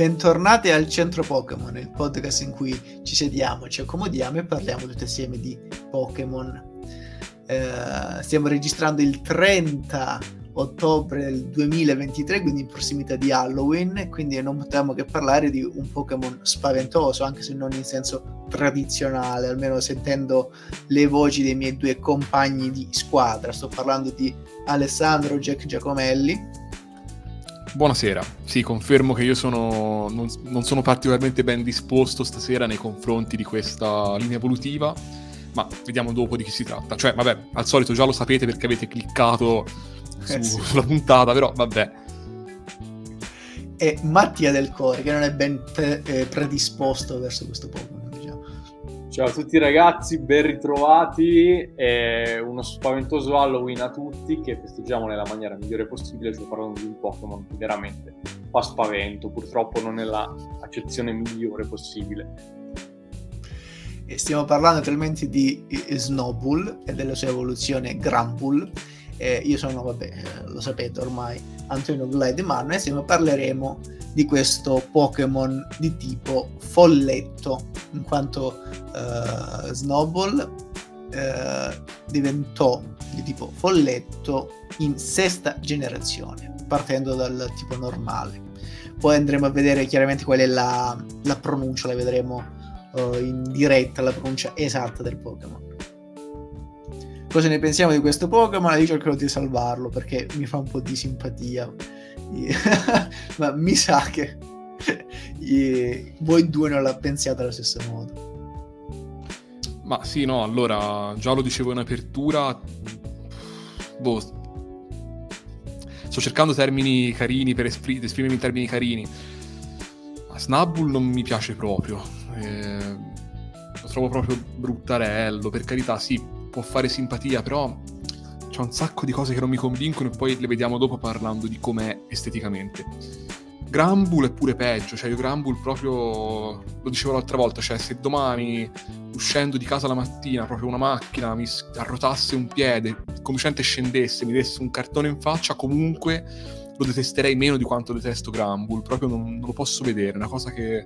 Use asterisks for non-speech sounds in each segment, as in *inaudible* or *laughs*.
bentornati al Centro Pokémon, il podcast in cui ci sediamo, ci accomodiamo e parliamo tutti assieme di Pokémon. Eh, stiamo registrando il 30 ottobre del 2023, quindi in prossimità di Halloween, quindi non potevamo che parlare di un Pokémon spaventoso, anche se non in senso tradizionale, almeno sentendo le voci dei miei due compagni di squadra. Sto parlando di Alessandro Jack Giacomelli Buonasera, sì, confermo che io sono, non, non, sono particolarmente ben disposto stasera nei confronti di questa linea evolutiva, ma vediamo dopo di chi si tratta. Cioè, vabbè, al solito già lo sapete perché avete cliccato su, eh sì. *laughs* sulla puntata, però vabbè. E Mattia del Core, che non è ben pre- eh, predisposto verso questo Pokémon. Ciao a tutti ragazzi, ben ritrovati. È uno spaventoso Halloween a tutti che festeggiamo nella maniera migliore possibile. Sto parlando di un Pokémon che veramente fa spavento, purtroppo non nella accezione migliore possibile. E stiamo parlando naturalmente di Snowbull e della sua evoluzione Grambull. Eh, io sono, vabbè, lo sapete ormai, Antonio Glideman e insieme parleremo di questo Pokémon di tipo folletto, in quanto uh, Snowball uh, diventò di tipo folletto in sesta generazione, partendo dal tipo normale. Poi andremo a vedere chiaramente qual è la, la pronuncia, la vedremo uh, in diretta, la pronuncia esatta del Pokémon. Cosa ne pensiamo di questo Pokémon? Io cercherò di salvarlo perché mi fa un po' di simpatia *laughs* ma mi sa che voi due non la pensiate allo stesso modo. Ma sì, no, allora, già lo dicevo in apertura, boh, sto cercando termini carini per esprim- esprimermi in termini carini. Ma Snubbull non mi piace proprio. Eh, lo trovo proprio bruttarello. Per carità, sì, può fare simpatia, però c'è un sacco di cose che non mi convincono e poi le vediamo dopo parlando di com'è esteticamente. Grambull è pure peggio, cioè io Grambull proprio, lo dicevo l'altra volta, cioè se domani uscendo di casa la mattina proprio una macchina mi arrotasse un piede, il conducente scendesse, mi desse un cartone in faccia, comunque lo detesterei meno di quanto detesto Grambull, proprio non, non lo posso vedere, è una cosa che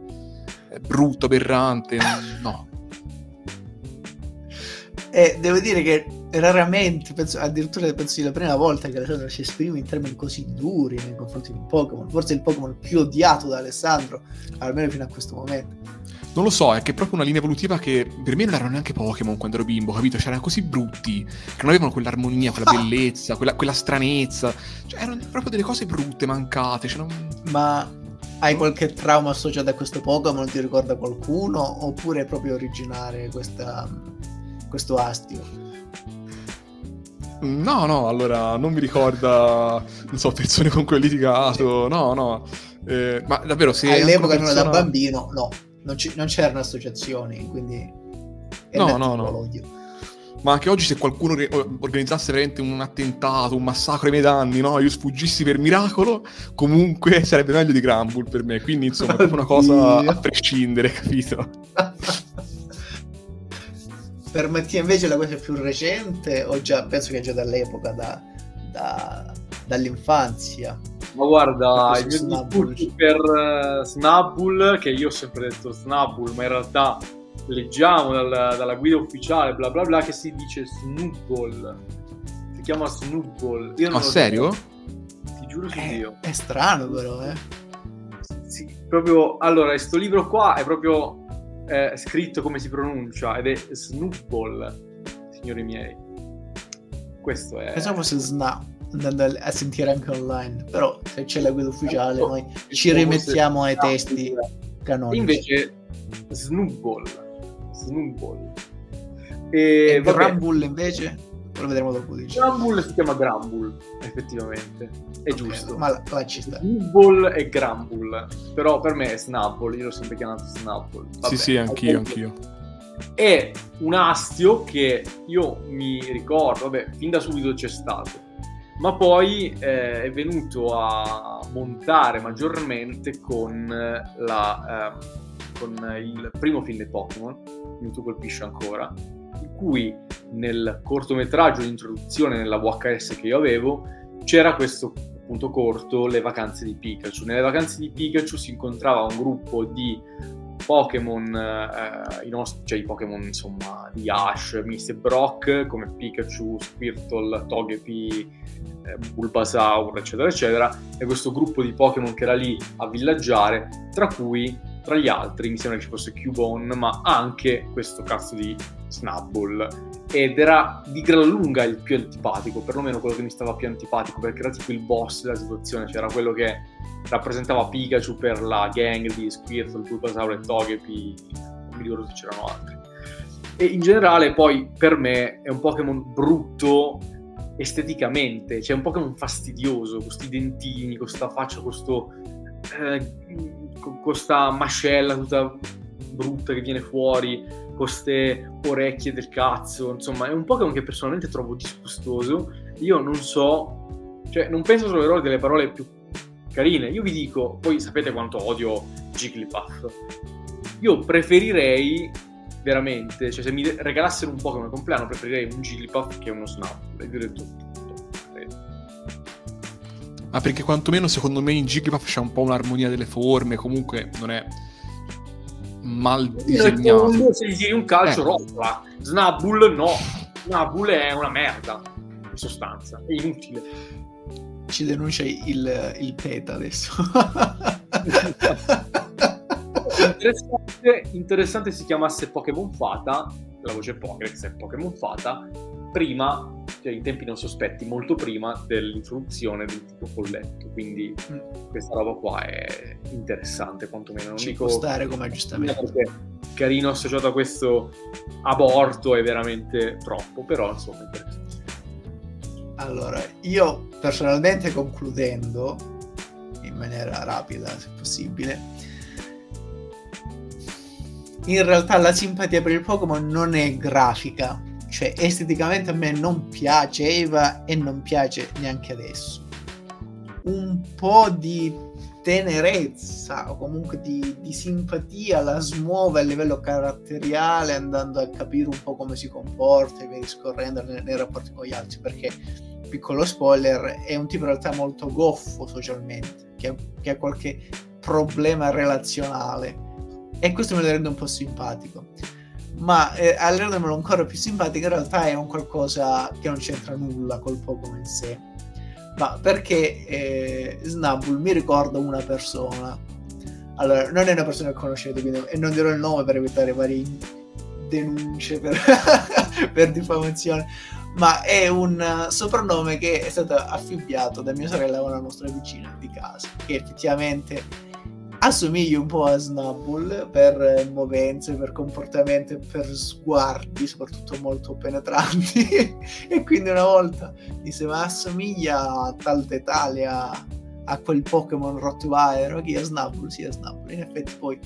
è brutta, aberrante, no. E devo dire che raramente, penso, addirittura penso sia la prima volta che Alessandro si esprime in termini così duri nei confronti di un Pokémon. Forse il Pokémon più odiato da Alessandro, almeno fino a questo momento. Non lo so, è che è proprio una linea evolutiva che per me non erano neanche Pokémon quando ero bimbo, capito? Cioè, erano così brutti, che non avevano quell'armonia, quella *laughs* bellezza, quella, quella, stranezza. Cioè, erano proprio delle cose brutte, mancate. Cioè, non... Ma hai qualche trauma associato a questo Pokémon? Ti ricorda qualcuno? Oppure è proprio originale questa, questo astio? No, no, allora non mi ricorda, non so, persone con cui ho litigato, no, no. Eh, ma davvero se... All'epoca persona... da bambino, no, non, c- non, c'erano associazioni, quindi... No, no, no. L'odio. Ma anche oggi se qualcuno re- organizzasse veramente un attentato, un massacro ai miei danni, no? Io sfuggissi per miracolo, comunque sarebbe meglio di Grambull per me. Quindi insomma è proprio una cosa a prescindere, capito? *laughs* Per Mattia invece la cosa più recente, o già, penso che già dall'epoca, da, da, dall'infanzia. Ma guarda, il mio discorso per uh, Snubbull, che io ho sempre detto Snubbull, ma in realtà leggiamo dal, dalla guida ufficiale, bla bla bla, che si dice Snubbull. Si chiama Snubbull. Io non Ma serio? Dico. Ti giuro su eh, Dio. È strano però, eh. Sì, proprio, allora, questo libro qua è proprio è scritto come si pronuncia ed è Snoopball, signori miei. Questo è... Pensavo fosse Snap, andando a sentire anche online, però se c'è la guida ufficiale oh, noi ci rimettiamo ai testi canonici. Invece Snoopball, Snoopball. E, e Grumble invece? Lo vedremo dopo. Dice. Grumble si chiama Grumble, effettivamente. È okay, giusto. Ma la, ci sta. Snubble e Grumble. Però per me è Snubble, io l'ho sempre chiamato Snubble. Vabbè, sì, sì, anch'io, anch'io. È un astio che io mi ricordo, vabbè, fin da subito c'è stato. Ma poi eh, è venuto a montare maggiormente con, la, eh, con il primo film di Pokémon, Mewtwo colpisce ancora, cui nel cortometraggio di introduzione nella VHS che io avevo c'era questo punto corto, le vacanze di Pikachu. Nelle vacanze di Pikachu si incontrava un gruppo di Pokémon, eh, i, nostri, cioè i Pokémon insomma di Ash, Mr. Brock come Pikachu, Squirtle, Togepi, eh, Bulbasaur, eccetera, eccetera, e questo gruppo di Pokémon che era lì a villaggiare, tra cui, tra gli altri, mi sembra che ci fosse Cubone, ma anche questo cazzo di Snubbull. Ed era di gran lunga il più antipatico, perlomeno quello che mi stava più antipatico, perché era tipo il boss della situazione, cioè era quello che rappresentava Pikachu per la gang di Squirtle, Bulbasaur e Togepi, non mi ricordo se c'erano altri. E in generale poi per me è un Pokémon brutto esteticamente, cioè un Pokémon fastidioso, con questi dentini, con questa faccia, questo, eh, con questa mascella tutta brutta che viene fuori, con queste orecchie del cazzo, insomma è un Pokémon che personalmente trovo disgustoso, io non so, cioè non penso troverò delle parole più carine. Io vi dico, voi sapete quanto odio Jigglypuff. Io preferirei veramente, cioè se mi regalassero un po' come compleanno, preferirei un Jigglypuff che uno Snap. E direi tutto. Ma perché quantomeno secondo me in Jigglypuff c'è un po' un'armonia delle forme, comunque non è mal disegnato. Se gli tiri un calcio eh. rotola. Snabbull no. Snabbull è una merda, in sostanza, è inutile ci denuncia il, il PETA adesso. interessante, interessante si chiamasse Pokémon Fata, la voce Pokédex è Pokémon Fata, prima, cioè in tempi non sospetti, molto prima dell'introduzione del tipo folletto. Quindi mm. questa roba qua è interessante, quantomeno. Non Ci dico, può stare come aggiustamento. Carino associato a questo aborto è veramente troppo, però insomma interessante. Allora, io personalmente concludendo, in maniera rapida se possibile, in realtà la simpatia per il Pokémon non è grafica, cioè esteticamente a me non piaceva e non piace neanche adesso. Un po' di tenerezza o comunque di, di, simpatia la smuove a livello caratteriale andando a capire un po' come si comporta e via discorrendo nei, nei rapporti con gli altri perché piccolo spoiler è un tipo in realtà molto goffo socialmente che, che ha qualche problema relazionale e questo me lo rende un po' simpatico ma eh, a rendermelo ancora più simpatico in realtà è un qualcosa che non c'entra nulla col Pokémon in sé ma perché eh, Snubbull mi ricorda una persona. Allora, non è una persona che conoscete, quindi, e non dirò il nome per evitare varie denunce per, *laughs* per diffamazione, ma è un soprannome che è stato affibbiato da mia sorella a una nostra vicina di casa, che effettivamente assomigli un po' a Snubbull per movenze, per comportamento, per sguardi, soprattutto molto penetranti. *laughs* e quindi una volta disse: Ma assomiglia a tal d'Italia a quel Pokémon Rottweiler, chi è Snubbull? Sì, è Snubbull. In effetti, poi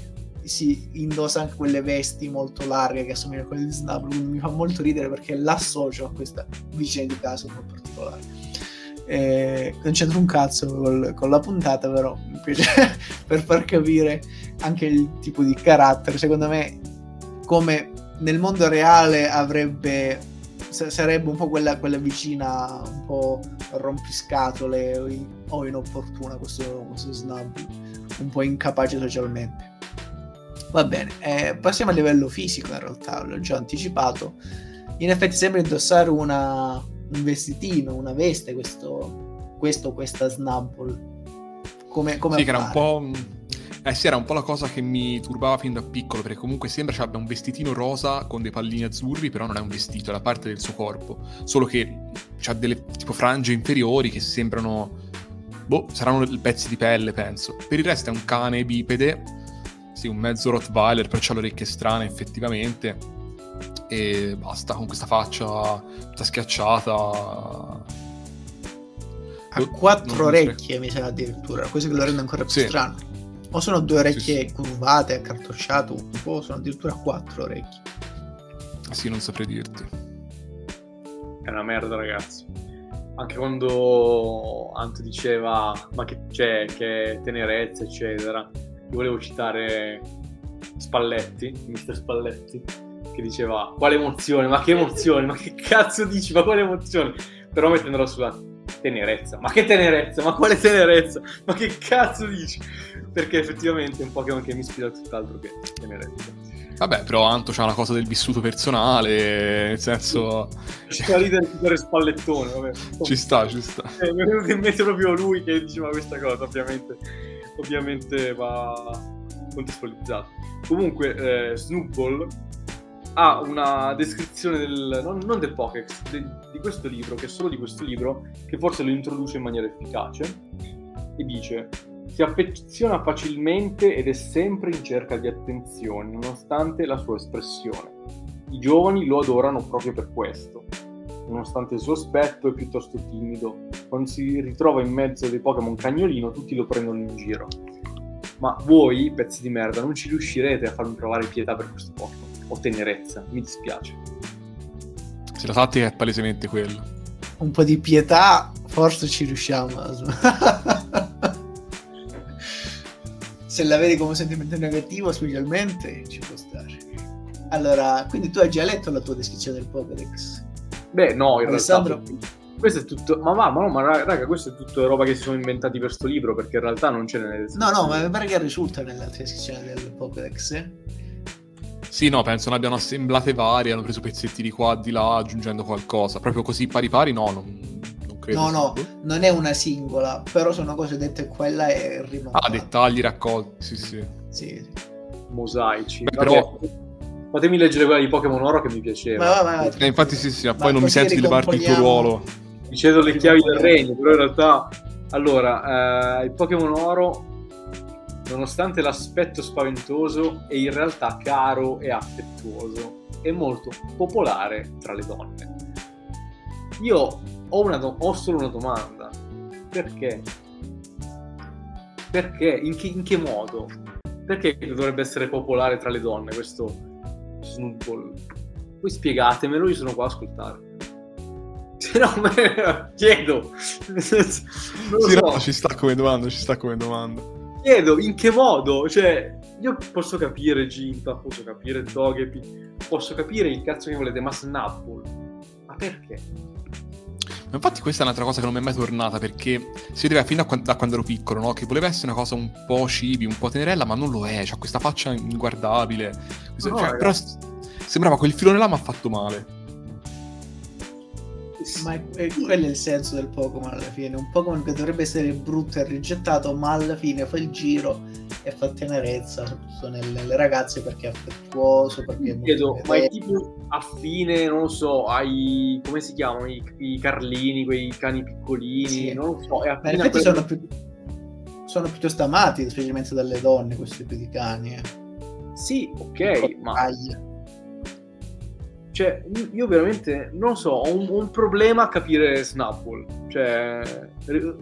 si indossa anche quelle vesti molto larghe che assomigliano a quelle di Snubbull. Quindi mi fa molto ridere perché l'associo a questa vicina di casa un po' particolare eh, non c'entra un cazzo col, con la puntata, però *laughs* per far capire anche il tipo di carattere. Secondo me, come nel mondo reale avrebbe sarebbe un po' quella, quella vicina un po' rompiscatole o, in, o inopportuna questo, questo snub un po' incapace socialmente va bene eh, passiamo a livello fisico in realtà l'ho già anticipato in effetti sembra indossare una un vestitino, una veste, questo, questo questa Snubble. Come, come sì, che era un po'... Eh sì, era un po' la cosa che mi turbava fin da piccolo, perché comunque sembra che abbia un vestitino rosa con dei pallini azzurri, però non è un vestito, è la parte del suo corpo. Solo che ha delle tipo frange inferiori che sembrano... Boh, saranno pezzi di pelle, penso. Per il resto è un cane bipede, sì, un mezzo Rottweiler, però ha le orecchie strane, effettivamente e basta con questa faccia tutta schiacciata. Ha quattro orecchie, mi sembra addirittura, questo che lo rende ancora più sì. strano. O sono due orecchie sì, sì. curvate, accartocciate, un po', sono addirittura quattro orecchie. Sì, non saprei dirti. È una merda, ragazzi. Anche quando Anto diceva, ma che c'è, che tenerezza, eccetera. Io volevo citare Spalletti, Mister Spalletti, che diceva quale emozione, ma che emozione, ma che cazzo dici, ma quale emozione? Però mettendolo sulla tenerezza. Ma che tenerezza? Ma quale tenerezza? Ma che cazzo dici? Perché effettivamente è un Pokémon che mi ispira tutt'altro che tenerezza. Vabbè, però Anto c'ha una cosa del vissuto personale, nel senso... Ci fa ridere tutto spallettone, vabbè. Ci sta, ci sta. Eh, mi è venuto in mente proprio lui che diceva questa cosa, ovviamente, ovviamente va contestualizzato. Comunque, eh, Snoopball ha una descrizione del, non, non del Pokéx, de, di questo libro, che è solo di questo libro, che forse lo introduce in maniera efficace, e dice si affeziona facilmente ed è sempre in cerca di attenzione, nonostante la sua espressione. I giovani lo adorano proprio per questo. Nonostante il suo aspetto è piuttosto timido, quando si ritrova in mezzo dei Pokémon cagnolino tutti lo prendono in giro. Ma voi, pezzi di merda, non ci riuscirete a farmi provare pietà per questo Pokémon. O tenerezza, mi dispiace. Se la tattica è palesemente quello. Un po' di pietà, forse ci riusciamo. *laughs* se la vedi come sentimento negativo, specialmente, ci può stare. Allora, quindi tu hai già letto la tua descrizione del Pokédex? Beh, no, in Alessandro... realtà. Questo è tutto. Ma va, ma no, ma raga, questo è tutto roba che si sono inventati per sto libro, perché in realtà non c'è nelle No, no, ma mi pare che risulta nella descrizione del Pokédex. Eh? Sì, no, penso ne abbiano assemblate varie, hanno preso pezzetti di qua, di là, aggiungendo qualcosa. Proprio così pari pari, no, non, non credo. No, no, non è una singola, però sono cose dette quella e rimontate. Ah, dettagli raccolti, sì, sì. Sì, sì. Mosaici. Beh, però- Fatemi leggere quella di Pokémon Oro che mi piaceva. Ma, ma, ma- Eh, infatti sì, sì, ma poi non mi sento di levarti il tuo ruolo. Mi cedo le chiavi del regno, però in realtà... Allora, eh, il Pokémon Oro, nonostante l'aspetto spaventoso, è in realtà caro e affettuoso. È molto popolare tra le donne. Io ho, una do- ho solo una domanda. Perché? Perché? In che, in che modo? Perché dovrebbe essere popolare tra le donne questo Snoopball? Voi spiegatemelo, io sono qua a ascoltare. *laughs* Se no, me chiedo. Nel senso, Non lo *laughs* Sì, so, no, ci sta come domanda, ci sta come domanda. Chiedo in che modo? Cioè, io posso capire Ginta, posso capire Togepi, posso capire il cazzo che volete, ma Snapple? Ma perché? Ma infatti questa è un'altra cosa che non mi è mai tornata perché si vedeva fin da, quan- da quando ero piccolo, no? Che voleva essere una cosa un po' cibi, un po' tenerella, ma non lo è. C'ha questa faccia inguardabile. Questo- No, cioè, però sembrava quel filone là mi ha fatto male. Ma è, è- quello è il senso del Pokémon alla fine. Un Pokémon che dovrebbe essere brutto e rigettato, ma alla fine fa il giro e fa tenerezza, soprattutto nelle, nelle ragazze perché è affettuoso, perché chiedo, ma è tipo affine, non lo so, ai... come si chiamano? I, i carlini, quei cani piccolini, Sì. non lo so, è Ma affine in a effetti sono, più, sono piuttosto amati, specialmente dalle donne, questi tipi di cani. eh. Sì, ok, ma... Aia. Cioè, io veramente non so, ho un, un problema a capire Snapple. Cioè,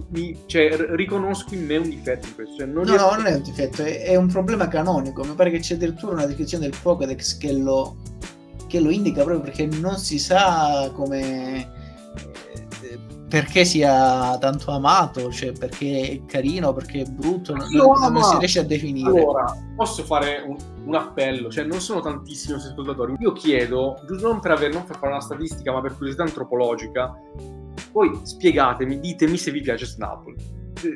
mi- cioè, riconosco in me un difetto in questo. Cioè, No, riesco- no, non è un difetto, è, è un problema canonico. Mi pare che c'è addirittura una descrizione del Pokédex che lo, che lo indica proprio perché non si sa come. Perché sia tanto amato, cioè perché è carino, perché è brutto, non, non si riesce a definire. Allora, posso fare un, un appello? Cioè, non sono tantissimi i nostri ascoltatori. Io chiedo, giusto non per, aver, non per fare una statistica, ma per curiosità antropologica, voi spiegatemi, ditemi se vi piace Snapple.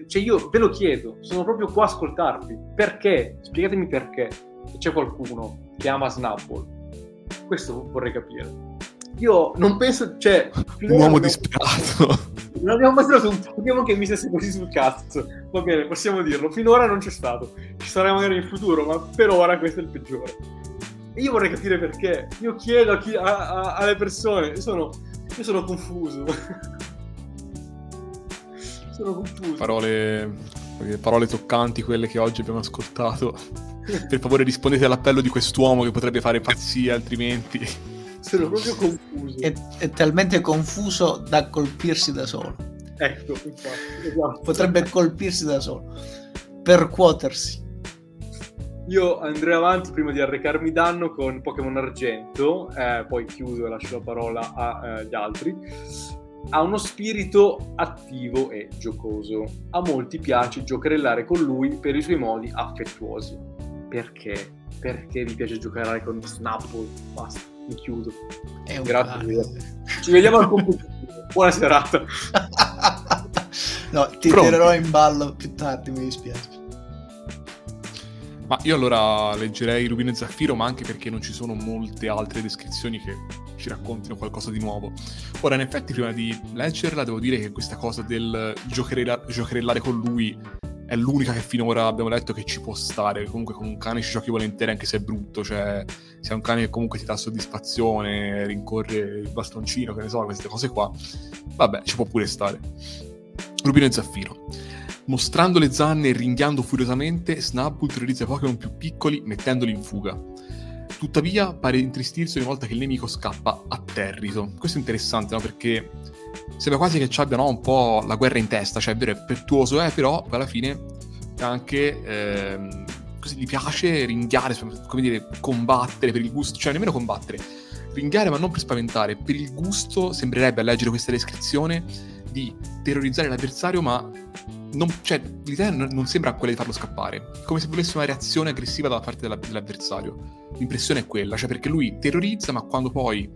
Cioè, io ve lo chiedo, sono proprio qua a ascoltarvi. Perché? Spiegatemi perché. Se c'è qualcuno che ama Snapple. Questo vorrei capire. Io non penso, cioè... Un uomo non- disperato. *laughs* non abbiamo mai trovato un Pokémon che mi stesse così sul cazzo. Va bene, possiamo dirlo. Finora non c'è stato. Ci sarà magari in futuro, ma per ora questo è il peggiore. E io vorrei capire perché. Io chiedo a chi- a- a- alle persone. Io sono, io sono confuso. *laughs* sono confuso. Parole, parole toccanti quelle che oggi abbiamo ascoltato. Per favore rispondete all'appello di quest'uomo che potrebbe fare pazzie altrimenti. Sono proprio confuso. È, è talmente confuso da colpirsi da solo. Ecco, infatti. esatto. Potrebbe colpirsi da solo. Percuotersi. Io andrei avanti prima di arrecarmi danno con Pokémon Argento, eh, poi chiudo e lascio la parola agli altri. Ha uno spirito attivo e giocoso. A molti piace giocherellare con lui per i suoi modi affettuosi. Perché? Perché vi piace giocare con Snapple? Basta, mi chiudo. È un Grazie. Ci vediamo al competitivo. *laughs* Buona serata. No, ti Pronti. tirerò in ballo più tardi, mi dispiace. Ma io allora leggerei Rubino e Zaffiro, ma anche perché non ci sono molte altre descrizioni che ci raccontino qualcosa di nuovo. Ora, in effetti, prima di leggerla, devo dire che questa cosa del giocherella- giocherellare con lui è l'unica che finora abbiamo letto che ci può stare. Comunque con un cane ci giochi volentieri anche se è brutto, cioè se è un cane che comunque ti dà soddisfazione, rincorre il bastoncino, che ne so, queste cose qua, vabbè, ci può pure stare. Rubino e Zaffiro. Mostrando le zanne e ringhiando furiosamente, Snubbull terrorizza i Pokémon più piccoli mettendoli in fuga. Tuttavia pare intristirsi ogni volta che il nemico scappa atterrito. Questo è interessante, no? Perché sembra quasi che ci abbia no, un po' la guerra in testa, cioè è vero, è pettuoso, eh, però alla fine anche ehm, così gli piace ringhiare, come dire, combattere per il gusto, cioè nemmeno combattere, ringhiare ma non per spaventare, per il gusto sembrerebbe a leggere questa descrizione di terrorizzare l'avversario ma non, cioè, l'idea non, sembra quella di farlo scappare, come se volesse una reazione aggressiva da parte della, dell'avversario. L'impressione è quella, cioè perché lui terrorizza ma quando poi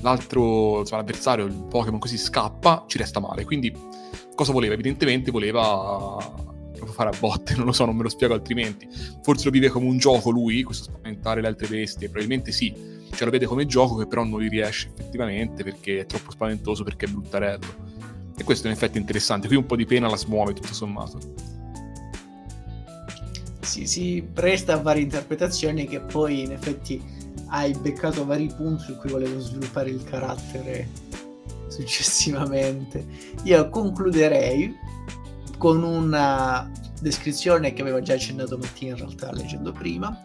l'altro, insomma, l'avversario, il Pokémon così scappa, ci resta male. Quindi cosa voleva? Evidentemente voleva fare a botte, *laughs* non lo so, non me lo spiego altrimenti. Forse lo vive come un gioco lui, questo spaventare le altre bestie, probabilmente sì, cioè lo vede come gioco che però non gli riesce effettivamente perché è troppo spaventoso, perché è bruttarello. E questo è in effetti interessante, qui un po' di pena la smuove tutto sommato. Sì, si presta a varie interpretazioni che poi in effetti hai beccato vari punti su cui volevo sviluppare il carattere successivamente. Io concluderei con una descrizione che aveva già accennato Mattia in realtà leggendo prima.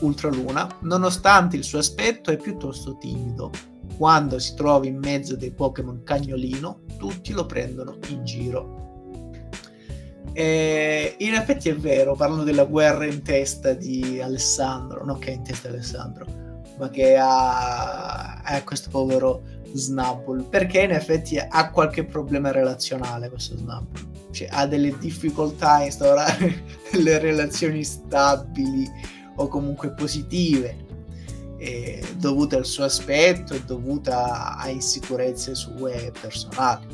Ultraluna, nonostante il suo aspetto è piuttosto timido. Quando si trova in mezzo dei Pokémon cagnolino, tutti lo prendono in giro. E in effetti è vero, parlano della guerra in testa di Alessandro, non che è in testa Alessandro, ma che ha, ha questo povero Snubble, perché in effetti ha qualche problema relazionale questo Snubble, cioè ha delle difficoltà a instaurare *laughs* delle relazioni stabili o comunque positive, dovute al suo aspetto e dovuta a insicurezze sue personali.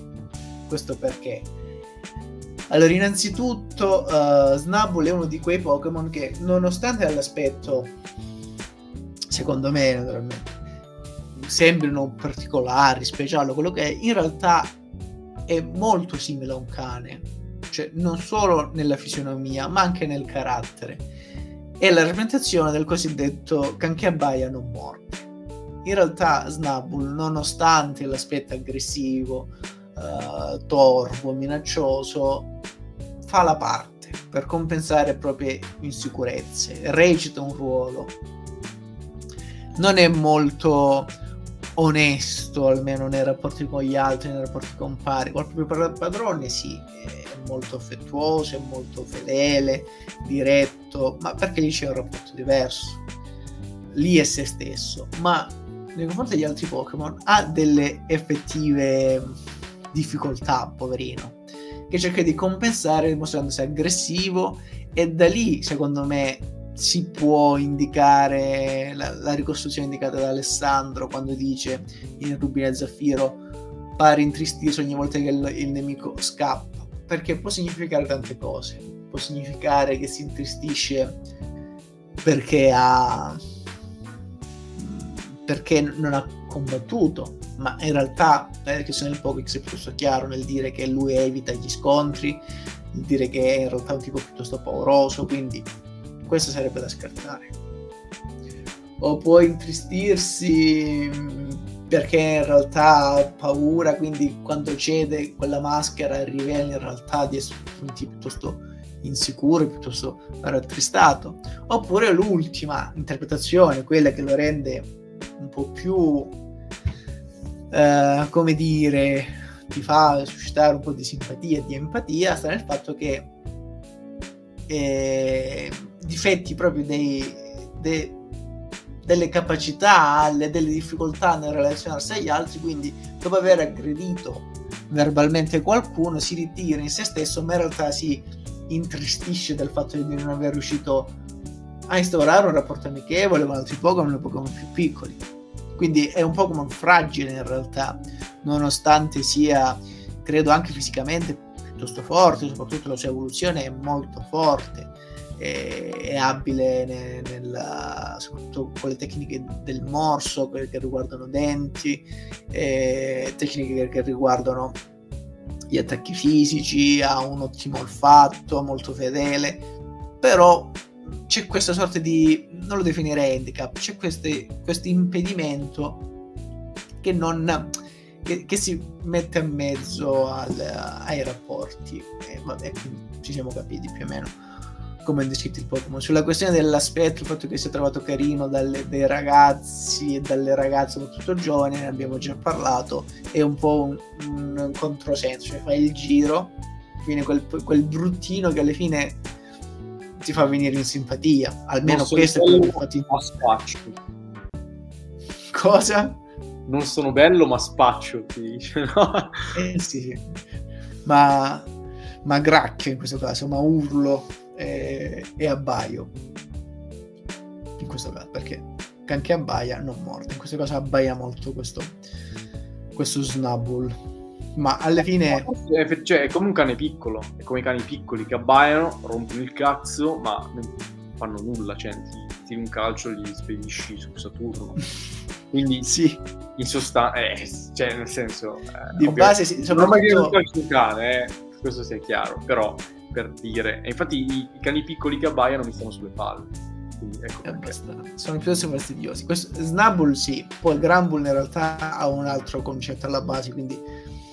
Questo perché allora, innanzitutto, uh, Snubbull è uno di quei Pokémon che, nonostante l'aspetto, secondo me, naturalmente, sembrino particolari, speciali, quello che è, in realtà è molto simile a un cane. Cioè, non solo nella fisionomia, ma anche nel carattere. È la rappresentazione del cosiddetto canché abbaia non morto. In realtà, Snubbull, nonostante l'aspetto aggressivo, uh, torvo, minaccioso, fa la parte per compensare proprie insicurezze, recita un ruolo. Non è molto onesto, almeno nei rapporti con gli altri, nei rapporti con pari. Col proprio padrone sì, è molto affettuoso, è molto fedele, diretto, ma perché lì c'è un rapporto diverso. Lì è se stesso, ma nei confronti degli altri Pokémon ha delle effettive difficoltà, poverino che cerca di compensare dimostrandosi aggressivo e da lì secondo me si può indicare la, la ricostruzione indicata da Alessandro quando dice in Rubino e Zaffiro pare intristirsi ogni volta che il, il nemico scappa perché può significare tante cose. Può significare che si intristisce perché ha perché non ha combattuto ma in realtà che sono il Pokéx è piuttosto chiaro nel dire che lui evita gli scontri, nel dire che è in realtà un tipo piuttosto pauroso, quindi questo sarebbe da scartare. O può intristirsi mm, perché in realtà ha paura, quindi quando cede quella maschera rivela in realtà di essere un tipo piuttosto insicuro, piuttosto rattristato. Oppure l'ultima interpretazione, quella che lo rende un po' più eh, come dire, ti fa suscitare un po' di simpatia e di empatia, sta nel fatto che eh, difetti proprio dei, de, delle capacità, le, delle difficoltà nel relazionarsi agli altri, quindi dopo aver aggredito verbalmente qualcuno si ritira in se stesso, ma in realtà si intristisce del fatto di non aver riuscito a instaurare un rapporto amichevole con altri Pokémon Pokémon più piccoli quindi è un Pokémon fragile in realtà, nonostante sia credo anche fisicamente piuttosto forte, soprattutto la sua evoluzione è molto forte, è, abile nel, nel, soprattutto con le tecniche del morso che, che riguardano denti, tecniche che, che riguardano gli attacchi fisici, ha un ottimo olfatto, molto fedele, però c'è questa sorta di, non lo definirei handicap, c'è questo impedimento che non... Che, che, si mette a mezzo al, ai rapporti e vabbè ci siamo capiti più o meno come è descritto il Pokémon. Sulla questione dell'aspetto, il fatto che sia trovato carino dalle, dai ragazzi e dalle ragazze, soprattutto giovani, ne abbiamo già parlato, è un po' un, un controsenso, cioè fai il giro, viene quel, quel bruttino che alla fine ti fa venire in simpatia. Almeno questo è quello che fa Ma spaccio. Cosa? Non sono bello, ma spaccio, ti dice, no? *laughs* Eh sì, ma, ma gracchio in questo caso, ma urlo e, e abbaio. In questo caso, perché anche abbaia non morte. In questo caso abbaia molto questo, questo Snubbull ma alla fine cioè, è come un cane piccolo è come i cani piccoli che abbaiano rompono il cazzo ma non fanno nulla cioè ti tiri un calcio e li spedisci su Saturno. *laughs* Quindi sì. in sostanza eh, cioè nel senso eh, di base sì, soprattutto non calcio un cane eh, questo sia chiaro però per dire e infatti i, i cani piccoli che abbaiano mi stanno sulle palle. Ecco sono piuttosto fastidiosi. Questo, Snubble sì, poi Grumble in realtà ha un altro concetto alla base, quindi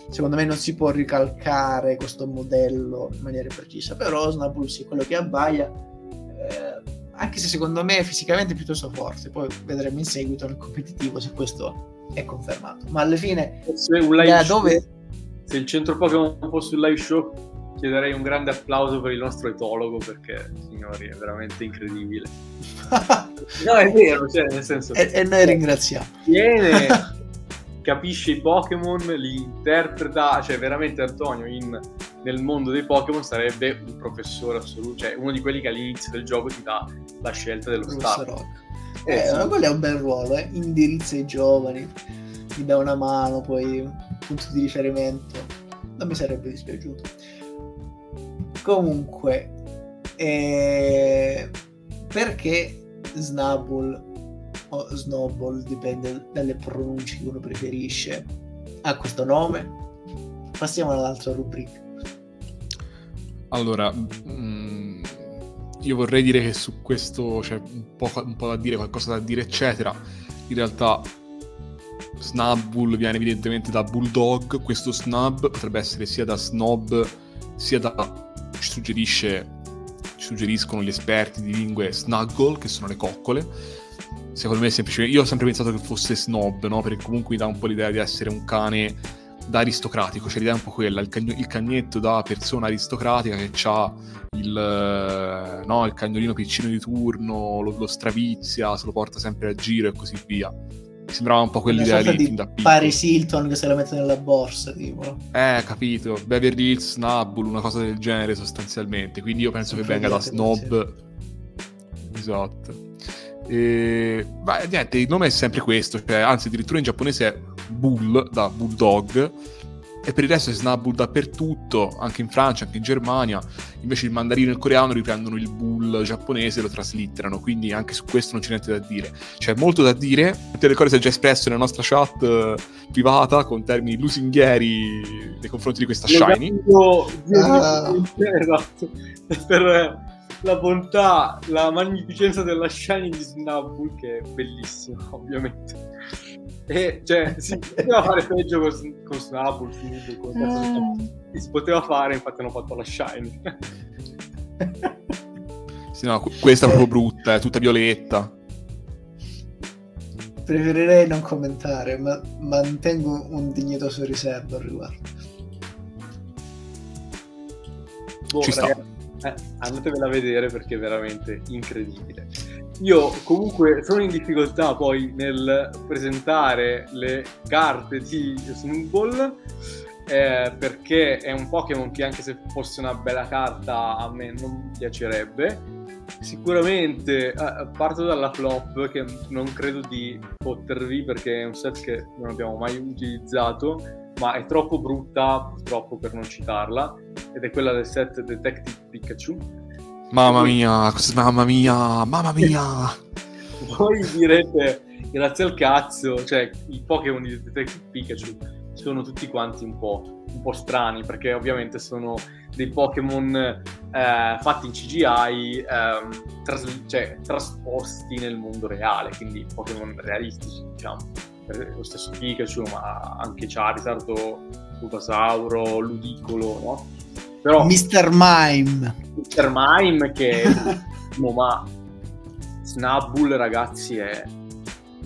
secondo me non si può ricalcare questo modello in maniera precisa, però Snubbull sì, quello che abbaia, eh, anche se secondo me è fisicamente piuttosto forte, poi vedremo in seguito nel competitivo se questo è confermato. Ma alla fine, se, da dove... se il centro Pokémon fosse un live show, chiederei un grande applauso per il nostro etologo perché, signori, è veramente incredibile. *laughs* no, è vero, cioè, nel senso... E, e noi ringraziamo. Viene *laughs* capisce i Pokémon, li interpreta, cioè veramente Antonio in, nel mondo dei Pokémon sarebbe un professore assoluto, cioè uno di quelli che all'inizio del gioco ti dà la scelta dello stato. Eh, eh, sì. quello è un bel ruolo, eh? indirizza i giovani, gli dà una mano, poi un punto di riferimento, non mi sarebbe dispiaciuto. Comunque, eh, perché Snubbull o Snowball, dipende dalle pronunce che uno preferisce, ha questo nome. Passiamo all'altra rubrica. Allora, mm, io vorrei dire che su questo c'è un po', un po' da dire, qualcosa da dire, eccetera. In realtà Snubbull viene evidentemente da Bulldog, questo snub potrebbe essere sia da snob sia da ci suggerisce ci suggeriscono gli esperti di lingue snuggle che sono le coccole secondo me è semplicemente... Io ho sempre pensato che fosse snob, no? Perché comunque mi dà un po' l'idea di essere un cane da aristocratico, cioè l'idea è un po' quella, il, cagno- il cagnetto da persona aristocratica che ha il, no, il cagnolino piccino di turno, lo, lo, stravizia, se lo porta sempre a giro e così via. Mi sembrava un po' quell'idea lì, fin da piccolo. Paris Hilton che se la mette nella borsa, tipo. Eh, capito. Beverly Hills, Snubbull, una cosa del genere sostanzialmente. Quindi io penso che venga da snob. Esatto. E, ma niente, il nome è sempre questo, cioè, anzi addirittura in giapponese è Bull, da Bulldog, e per il resto è Snubbull dappertutto, anche in Francia, anche in Germania, invece il mandarino e il coreano riprendono il Bull giapponese e lo traslitterano, quindi anche su questo non c'è niente da dire. C'è molto da dire, tutte le cose si è già espresso nella nostra chat uh, privata con termini lusinghieri nei confronti di questa Shiny. Esatto, *laughs* per la bontà, la magnificenza della Shiny di Snubbull, che è bellissima, ovviamente. E cioè, si poteva fare peggio con, con Snubbull, con mm. si poteva fare, infatti hanno fatto la Shiny. *laughs* sì, no, questa è proprio brutta, è tutta violetta. Preferirei non commentare, ma mantengo un dignitoso riservo al riguardo. Boh, Ci ragazzi, sta eh, andatevela a vedere perché è veramente incredibile. Io comunque sono in difficoltà poi nel presentare le carte di Snowball eh, perché è un Pokémon che anche se fosse una bella carta a me non piacerebbe. Sicuramente eh, parto dalla flop che non credo di fottervi perché è un set che non abbiamo mai utilizzato ma è troppo brutta purtroppo per non citarla, ed è quella del set Detective Pikachu. Mamma mia, mamma mia, mamma *laughs* mia! Voi direte, grazie al cazzo, cioè i Pokémon di Detective Pikachu sono tutti quanti un po', un po strani, perché ovviamente sono dei Pokémon eh, fatti in CGI, ehm, tras- cioè trasposti nel mondo reale, quindi Pokémon realistici, diciamo. Lo stesso Pikachu, ma anche Charizard, Bulbasauro, Ludicolo, no? Però, Mr. Mime. Mr. Mime che... *laughs* ma Snubbull, ragazzi, è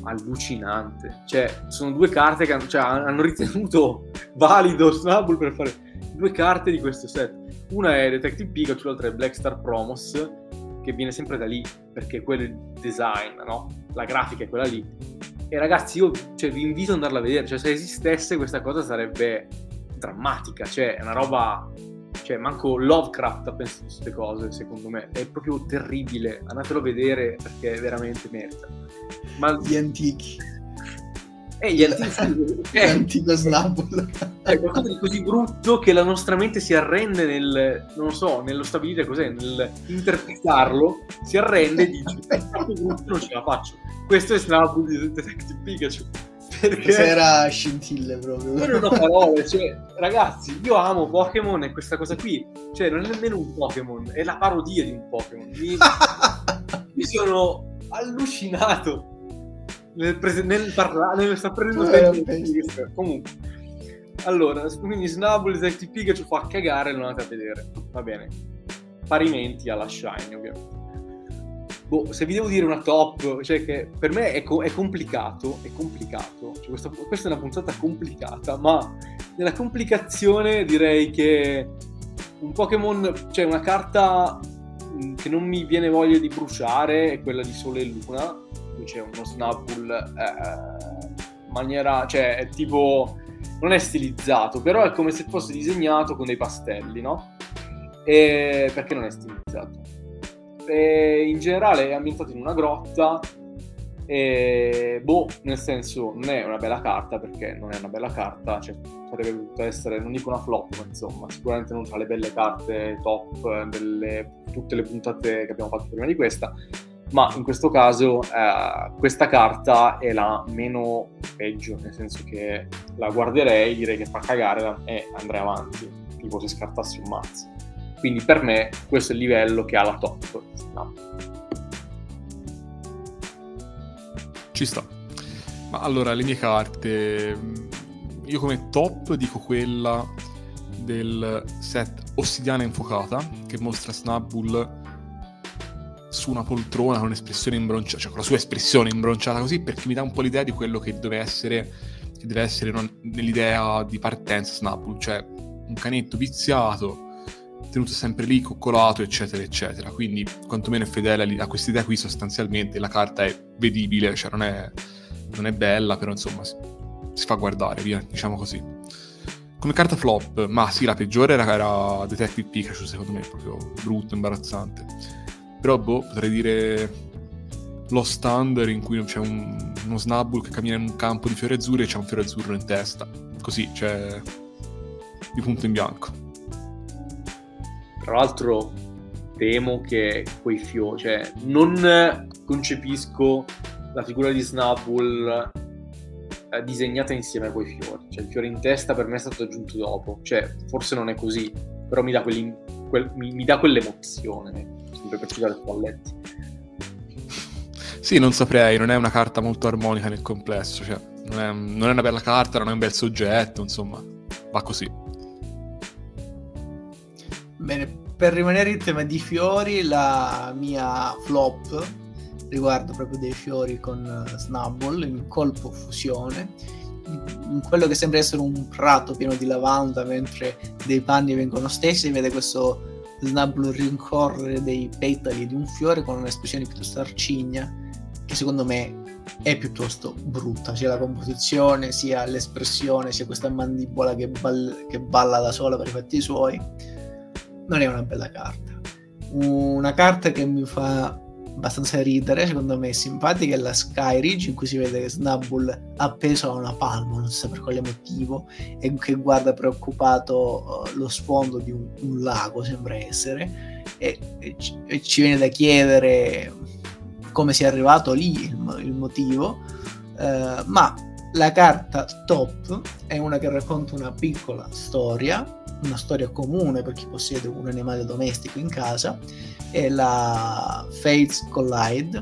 allucinante. Cioè, sono due carte che hanno, cioè, hanno ritenuto *laughs* valido Snubbull per fare due carte di questo set. Una è Detective Pikachu, l'altra è Black Star Promos, che viene sempre da lì, perché quello è il design, no? La grafica è quella lì. E ragazzi, io cioè, vi invito ad andarla a vedere. Cioè, se esistesse questa cosa sarebbe drammatica. Cioè, è una roba cioè manco Lovecraft ha pensato a queste cose secondo me. È proprio terribile. Andatelo a vedere perché veramente merita ma gli antichi. Eh, gli antichi è antico Snapple è qualcosa di così brutto che la nostra mente si arrende nel non so nello stabilire cos'è nel interpretarlo si arrende e dice è troppo brutto non ce la faccio. Questo è Snapple di Detective Pikachu perché era scintille proprio. Non ho parole, cioè, ragazzi, io amo Pokémon e questa cosa qui, cioè, non è nemmeno un Pokémon, è la parodia di un Pokémon. Mi, *laughs* mi sono allucinato nel, prese- nel parlare, nel sta prendendo. Comunque, allora, quindi Snubble Detective Pikachu fa cagare, lo andate a vedere, va bene. Parimenti alla Shine, ovviamente boh, se vi devo dire una top, cioè che per me è, co- è complicato, è complicato, cioè questa, questa, è una puntata complicata, ma nella complicazione direi che un Pokémon, cioè una carta mm, che non mi viene voglia di bruciare è quella di Sole e Luna, qui c'è uno Snapple eh, maniera, cioè è tipo, non è stilizzato, però è come se fosse disegnato con dei pastelli, no? E perché non è stilizzato? E in generale è ambientato in una grotta e boh, nel senso non è una bella carta perché non è una bella carta, cioè dovuta essere, non dico una flop, ma insomma, sicuramente non tra le belle carte top delle tutte le puntate che abbiamo fatto prima di questa, ma in questo caso eh, questa carta è la meno peggio, nel senso che la guarderei, direi che fa cagare e andrei avanti, tipo se scartassi un mazzo. Quindi per me questo è il livello che ha la top. No. Ci sta. Ma allora, le mie carte... Io come top dico quella del set Ossidiana Infuocata, che mostra Snubbull su una poltrona con un'espressione imbronciata, cioè con la sua espressione imbronciata così, perché mi dà un po' l'idea di quello che deve essere, che deve essere non, nell'idea di partenza Snubbull, cioè un canetto viziato tenuto sempre lì, coccolato, eccetera, eccetera. Quindi, quantomeno è fedele a questa idea qui, sostanzialmente la carta è vedibile, cioè non è, non è bella, però insomma si, si, fa guardare, via, diciamo così. Come carta flop, ma sì, la peggiore era, era Detective Pikachu, secondo me, proprio brutto, imbarazzante. Però, boh, potrei dire Lost Thunder in cui c'è un, uno Snubbull che cammina in un campo di fiori azzurri e c'è un fiore azzurro in testa. Così, cioè, di punto in bianco. Tra l'altro temo che quei fiori, cioè non concepisco la figura di Snubbull eh, disegnata insieme a quei fiori. Cioè il fiore in testa per me è stato aggiunto dopo. Cioè, forse non è così, però mi dà, quel, mi, mi dà quell'emozione, sempre per citare Spalletti. Sì, non saprei, non è una carta molto armonica nel complesso, cioè non è, non è una bella carta, non è un bel soggetto, insomma, va così. Bene, per rimanere in tema di fiori, la mia flop riguarda proprio dei fiori con uh, Snubble in colpo fusione. In quello che sembra essere un prato pieno di lavanda mentre dei panni vengono stesi, vede questo Snubble rincorrere dei petali di un fiore con un'espressione piuttosto arcigna che secondo me è piuttosto brutta, sia la composizione, sia l'espressione, sia questa mandibola che, ball- che balla da sola per i fatti suoi non è una bella carta. Una carta che mi fa abbastanza ridere, secondo me simpatica, è la Sky Ridge in cui si vede Snubbull appeso a una palma, non so per quale motivo, e che guarda preoccupato uh, lo sfondo di un, un, lago, sembra essere, e, e, ci, e, ci, viene da chiedere come sia arrivato lì il, il motivo, uh, ma la carta top è una che racconta una piccola storia, una storia comune per chi possiede un animale domestico in casa, è la Fates Collide,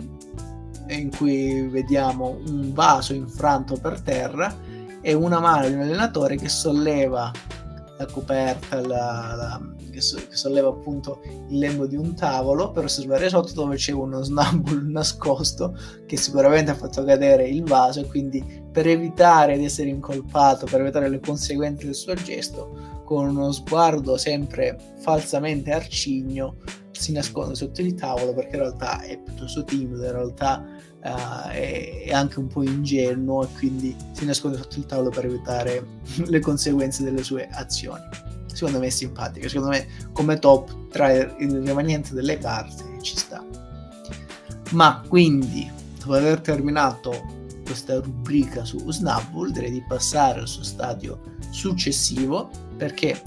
in cui vediamo un vaso infranto per terra e una mano di un allenatore che solleva la coperta, la, la, che, so, che, solleva appunto il lembo di un tavolo per osservare sotto dove c'è uno snubble *laughs* nascosto che sicuramente ha fatto cadere il vaso e quindi per evitare di essere incolpato, per evitare le conseguenze del suo gesto, con uno sguardo sempre falsamente arcigno, si nasconde sotto il tavolo perché in realtà è piuttosto timido, in realtà uh, è, anche un po' ingenuo e quindi si nasconde sotto il tavolo per evitare *laughs* le conseguenze delle sue azioni. Secondo me è simpatica, secondo me come top tra il rimanente delle carte ci sta. Ma quindi, dopo aver terminato questa rubrica su Snubbull, direi di passare al suo stadio successivo perché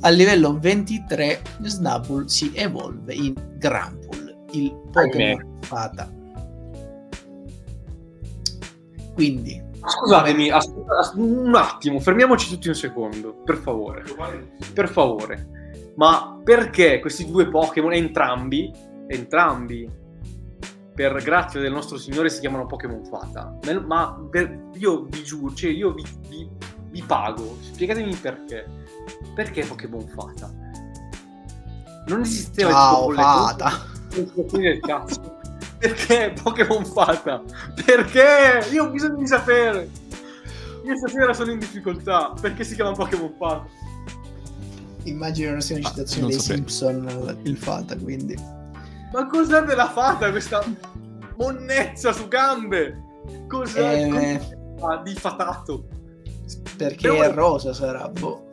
a livello 23 Snubbull si evolve in Grampull, il Pokémon fata. Quindi... Scusatemi, aspetta, un attimo, fermiamoci tutti un secondo, per favore. Per favore. Ma perché questi due Pokémon, entrambi, entrambi, per grazia del nostro Signore, si chiamano Pokémon Fata? Ma per, io vi giuro, cioè io vi, vi, vi pago, spiegatemi perché perché Pokémon Fata? Non esisteva Ciao, il Fata. del cazzo. Perché Pokémon Fata? Perché? Io ho bisogno di sapere. Io stasera sono in difficoltà. Perché si chiama Pokémon Fata? Immagino sia una ah, citazione ah, dei so Simpson il Fata, quindi. Ma cos'è della Fata questa monnezza su gambe? Cos'è? Eh... Cos'è di fatato? Perché Devo... è rosa sarà, boh.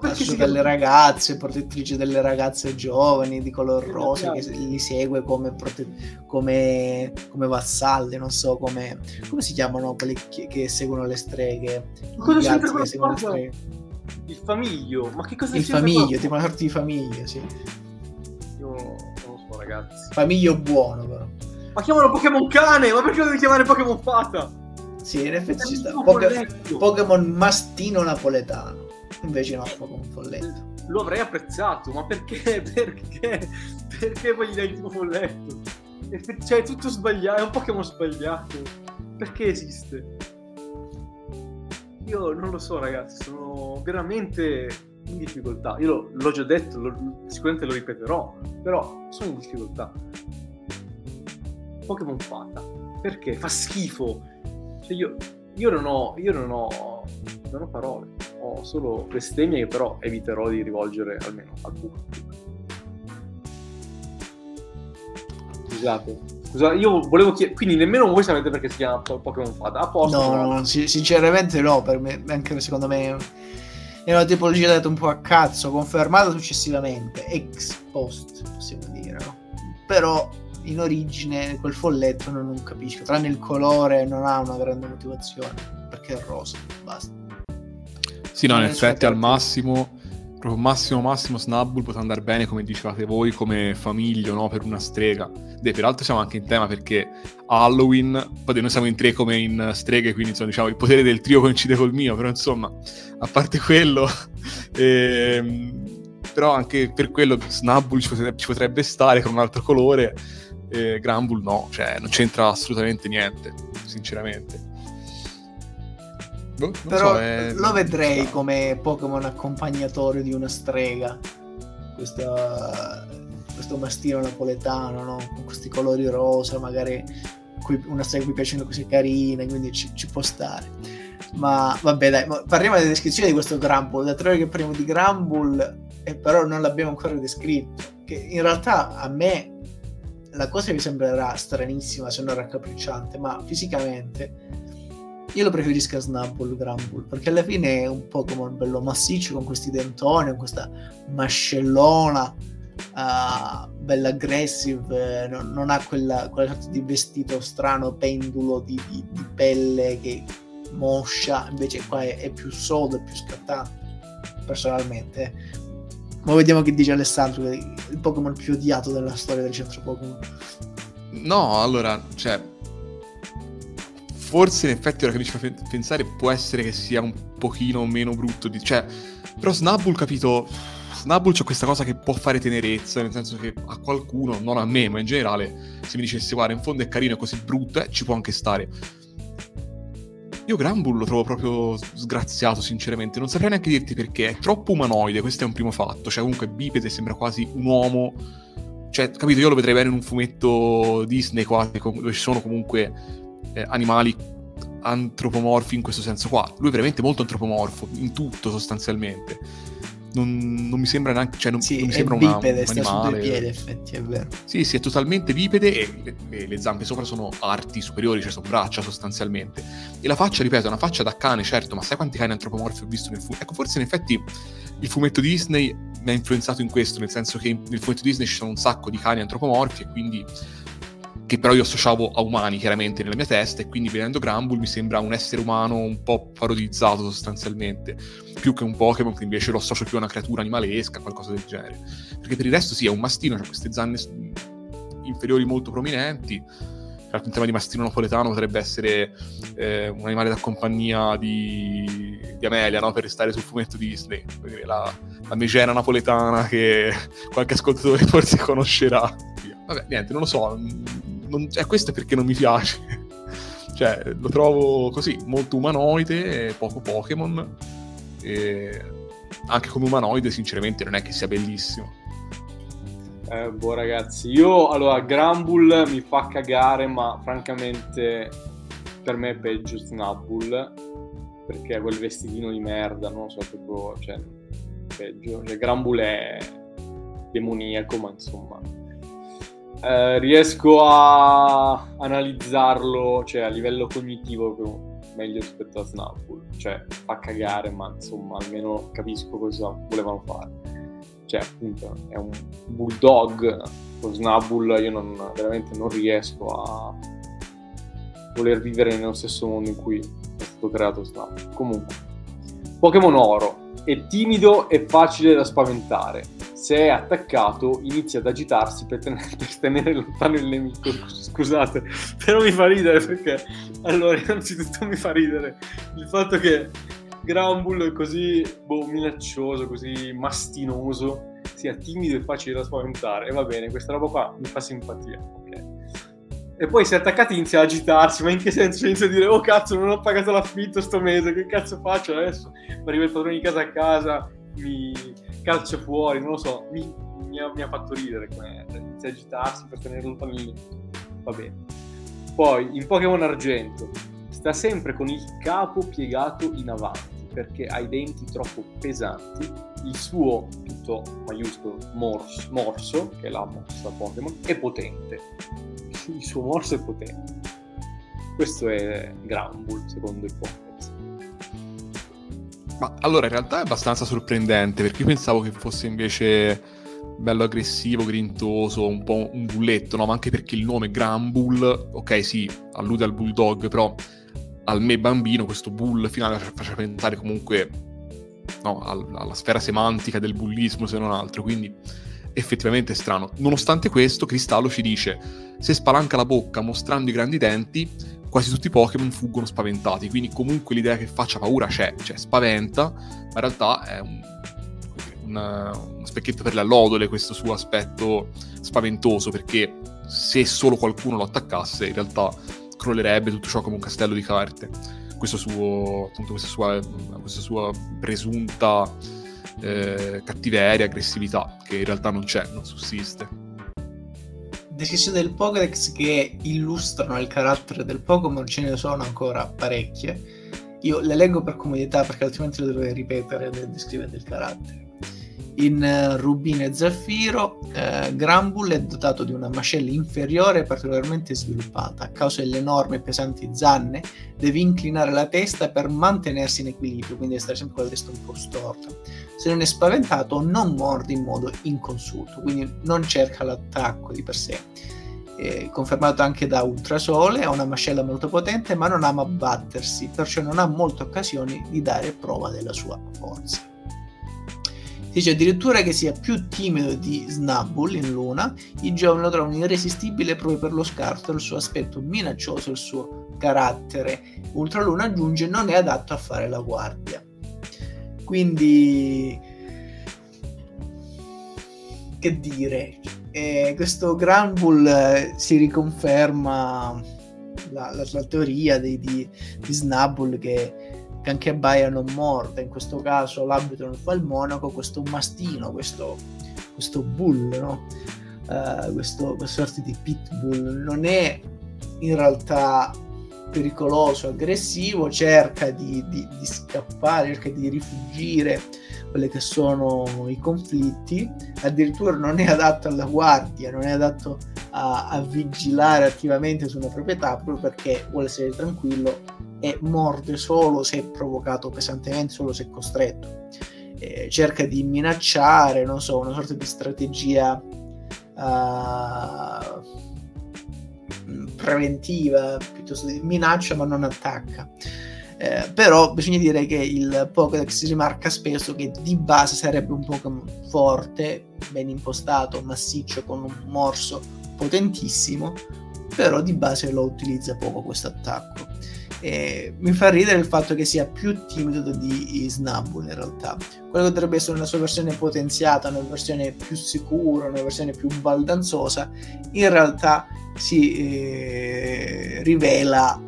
Assu delle ragazze, protettrice delle ragazze giovani di color rosa che li segue come, prote- come, come vassalle, non so come, come si chiamano quelli che, che seguono le streghe. Cosa c'entra che seguono le streghe? Il famiglio, ma che cosa Il famiglio, tipo una sorta di famiglia, sì. Ragazzi. Famiglio buono, però. Ma chiamano Pokémon cane, ma perché lo devi chiamare Pokémon fata? Sì, in effetti ci sta. Poke- Pokémon mastino napoletano. Invece no, Pokémon folletto. Lo avrei apprezzato, ma perché? *laughs* Perché? Perché poi gli dai il tipo folletto? Cioè, è tutto sbagliato, è un Pokémon sbagliato. Perché esiste? Io non lo so, ragazzi, sono veramente in difficoltà. Io lo, l'ho già detto, lo, sicuramente lo ripeterò, però sono in difficoltà. Pokémon Fata. Perché? Fa schifo. Cioè io, io non ho, io non ho, non ho parole, ho solo bestemmie che però eviterò di rivolgere almeno al pubblico. Scusate, Scusa, io volevo chiedere, quindi nemmeno voi sapete perché si chiama Pokémon Fada? A posto, no, no, no, sinceramente no, per me, anche secondo me è una tipologia data un po' a cazzo, confermata successivamente, ex post, possiamo dire, no? Però in origine quel folletto non, non capisco, tranne il colore non ha una grande motivazione, perché è rosa, basta. Sì, no, in effetti al massimo, proprio massimo massimo Snubbull potrà andare bene, come dicevate voi, come famiglio, no? Per una strega. Beh, peraltro siamo anche in tema perché Halloween, poi noi siamo in tre come in streghe, quindi insomma, diciamo il potere del trio coincide col mio, però insomma, a parte quello... *laughs* ehm, però anche per quello Snubbull ci potrebbe, ci potrebbe stare con un altro colore e Granbull no, cioè non c'entra assolutamente niente, sinceramente. Boh, Però so, è... lo vedrei come Pokémon accompagnatore di una strega. Questa, questo mastino napoletano, no? Con questi colori rosa, magari una strega cui piacciono così carine, quindi ci, ci può stare. Ma vabbè, dai, parliamo della descrizione di questo Grambull. Da tre che parliamo di Grambull, e però non l'abbiamo ancora descritto. Che in realtà a me la cosa mi sembrerà stranissima se non raccapricciante, ma fisicamente io lo preferisco a Snubbull Grumbull perché alla fine è un Pokémon bello massiccio con questi dentoni, con questa mascellona uh, bella aggressive, non, non ha quella, quella sorta di vestito strano, pendulo di, di, di pelle che moscia, invece qua è, è più sodo, è più scattante, personalmente. Ma vediamo che dice Alessandro, il Pokémon più odiato della storia del centro Pokémon. No, allora, cioè, forse in effetti ora che mi ci fa pensare può essere che sia un pochino meno brutto di... Cioè, però Snubbull, capito... Snubbull c'è questa cosa che può fare tenerezza, nel senso che a qualcuno, non a me, ma in generale, se mi dicesse guarda, in fondo è carino, è così brutto, eh, ci può anche stare. Io Granbull lo trovo proprio sgraziato, sinceramente. Non saprei neanche dirti perché. È troppo umanoide, questo è un primo fatto. Cioè, comunque, bipede sembra quasi un uomo. Cioè, capito, io lo vedrei bene in un fumetto Disney quasi, dove ci sono comunque eh, animali antropomorfi in questo senso qua. Lui è veramente molto antropomorfo, in tutto sostanzialmente non, non mi sembra neanche, cioè non, sì, non mi sembra bipede, una, un animale. Su due piedi, effetti, è vero. Sì, sì, è totalmente bipede e le, e le, zampe sopra sono arti superiori, cioè sono braccia sostanzialmente. E la faccia, ripeto, è una faccia da cane, certo, ma sai quanti cani antropomorfi ho visto nel fumetto? Ecco, forse in effetti il fumetto Disney mi ha influenzato in questo, nel senso che nel fumetto Disney ci sono un sacco di cani antropomorfi e quindi che però io associavo a umani chiaramente nella mia testa e quindi vedendo Grambull mi sembra un essere umano un po' parodizzato sostanzialmente, più che un Pokémon che invece lo associo più a una creatura animalesca, qualcosa del genere. Perché per il resto sì, è un mastino, ha queste zanne inferiori molto prominenti, in tema di mastino napoletano potrebbe essere eh, un animale da compagnia di, di Amelia, no? per restare sul fumetto Disney, la, la megera napoletana che *laughs* qualche ascoltatore forse conoscerà. Vabbè, niente, non lo so, non, cioè, questo è perché non mi piace. *laughs* cioè, lo trovo così, molto umanoide, poco Pokémon. E anche come umanoide, sinceramente, non è che sia bellissimo. Eh, boh, ragazzi, io allora Grambull mi fa cagare, ma francamente per me è peggio Snubbull perché quel vestitino di merda, non so, proprio, cioè, peggio. Cioè, Grambull è demoniaco, ma insomma eh, riesco a analizzarlo cioè, a livello cognitivo meglio rispetto a Snapple. Cioè, fa cagare, ma insomma, almeno capisco cosa volevano fare. Cioè, appunto, è un bulldog con Snapple, io non, veramente non riesco a voler vivere nello stesso mondo in cui è stato creato Snapple. Comunque, Pokémon Oro è timido e facile da spaventare se è attaccato inizia ad agitarsi per tenere, *laughs* per tenere, lontano il nemico. Scusate, però mi fa ridere perché allora innanzitutto mi fa ridere il fatto che Grambull è così boh, minaccioso, così mastinoso, sia timido e facile da spaventare. E va bene, questa roba qua mi fa simpatia, ok? E poi se attaccati inizia a agitarsi, ma in che senso inizia a dire oh cazzo non ho pagato l'affitto sto mese, che cazzo faccio adesso? Mi arriva il padrone di casa a casa, mi calcia fuori, non lo so, mi, mi, ha, mi ha, fatto ridere come inizia agitarsi per tenerlo lì. Va bene. Poi in Pokémon Argento sta sempre con il capo piegato in avanti perché ha i denti troppo pesanti. Il suo, tutto maiuscolo, morso, morso che è la mossa Pokémon, è potente. Il suo morso è potente. Questo è Grambull, secondo il Pokémon. Ma allora in realtà è abbastanza sorprendente perché io pensavo che fosse invece bello aggressivo, grintoso, un po' un bulletto, no? Ma anche perché il nome Gran Bull, ok, sì, allude al bulldog, però al me bambino questo bull finale faceva pensare comunque no, alla sfera semantica del bullismo se non altro, quindi effettivamente è strano. Nonostante questo, Cristallo ci dice: se spalanca la bocca mostrando i grandi denti, quasi tutti i Pokémon fuggono spaventati, quindi comunque l'idea che faccia paura c'è, cioè spaventa, ma in realtà è un, un, uno specchietto per le allodole questo suo aspetto spaventoso, perché se solo qualcuno lo attaccasse, in realtà crollerebbe tutto ciò come un castello di carte. Questo suo, appunto, questa sua, questa sua presunta eh, cattiveria, aggressività, che in realtà non c'è, non sussiste descrizioni del Pokédex che illustrano il carattere del Pokémon ce ne sono ancora parecchie. Io le leggo per comodità perché altrimenti le dovrei ripetere nel descrivere il carattere. In uh, Rubino e Zaffiro, uh, Granbull è dotato di una mascella inferiore particolarmente sviluppata. A causa delle enormi e pesanti zanne, deve inclinare la testa per mantenersi in equilibrio, quindi deve stare sempre con la testa un po' storta. Se non è spaventato, non morde in modo inconsulto, quindi non cerca l'attacco di per sé. Confermato anche da Ultrasole, ha una mascella molto potente, ma non ama battersi, perciò non ha molte occasioni di dare prova della sua forza. Dice addirittura che sia più timido di Snubbull in Luna, i giovani lo trovano irresistibile proprio per lo scarto, il suo aspetto minaccioso, il suo carattere. Ultraluna aggiunge non è adatto a fare la guardia. Quindi, che dire, eh, questo Granbull eh, si riconferma la, la, la teoria di, di, di Snubbull che che anche Baia non morta, in questo caso l'abito non fa il monaco, questo mastino, questo, questo bull, no? uh, questo, questa sorta di pitbull, non è in realtà pericoloso, aggressivo, cerca di, di, di scappare, cerca di rifugire quelli che sono i conflitti, addirittura non è adatto alla guardia, non è adatto a, a vigilare attivamente su una proprietà proprio perché vuole essere tranquillo e morde solo se provocato pesantemente, solo se costretto. Eh, cerca di minacciare, non so, una sorta di strategia uh, preventiva, piuttosto di minaccia ma non attacca. Eh, però bisogna dire che il Pokédex si rimarca spesso che di base sarebbe un Pokémon forte, ben impostato, massiccio, con un morso potentissimo, però di base lo utilizza poco questo attacco. Mi fa ridere il fatto che sia più timido di Snubbull in realtà. Quello che dovrebbe essere una sua versione potenziata, una versione più sicura, una versione più baldanzosa, in realtà si eh, rivela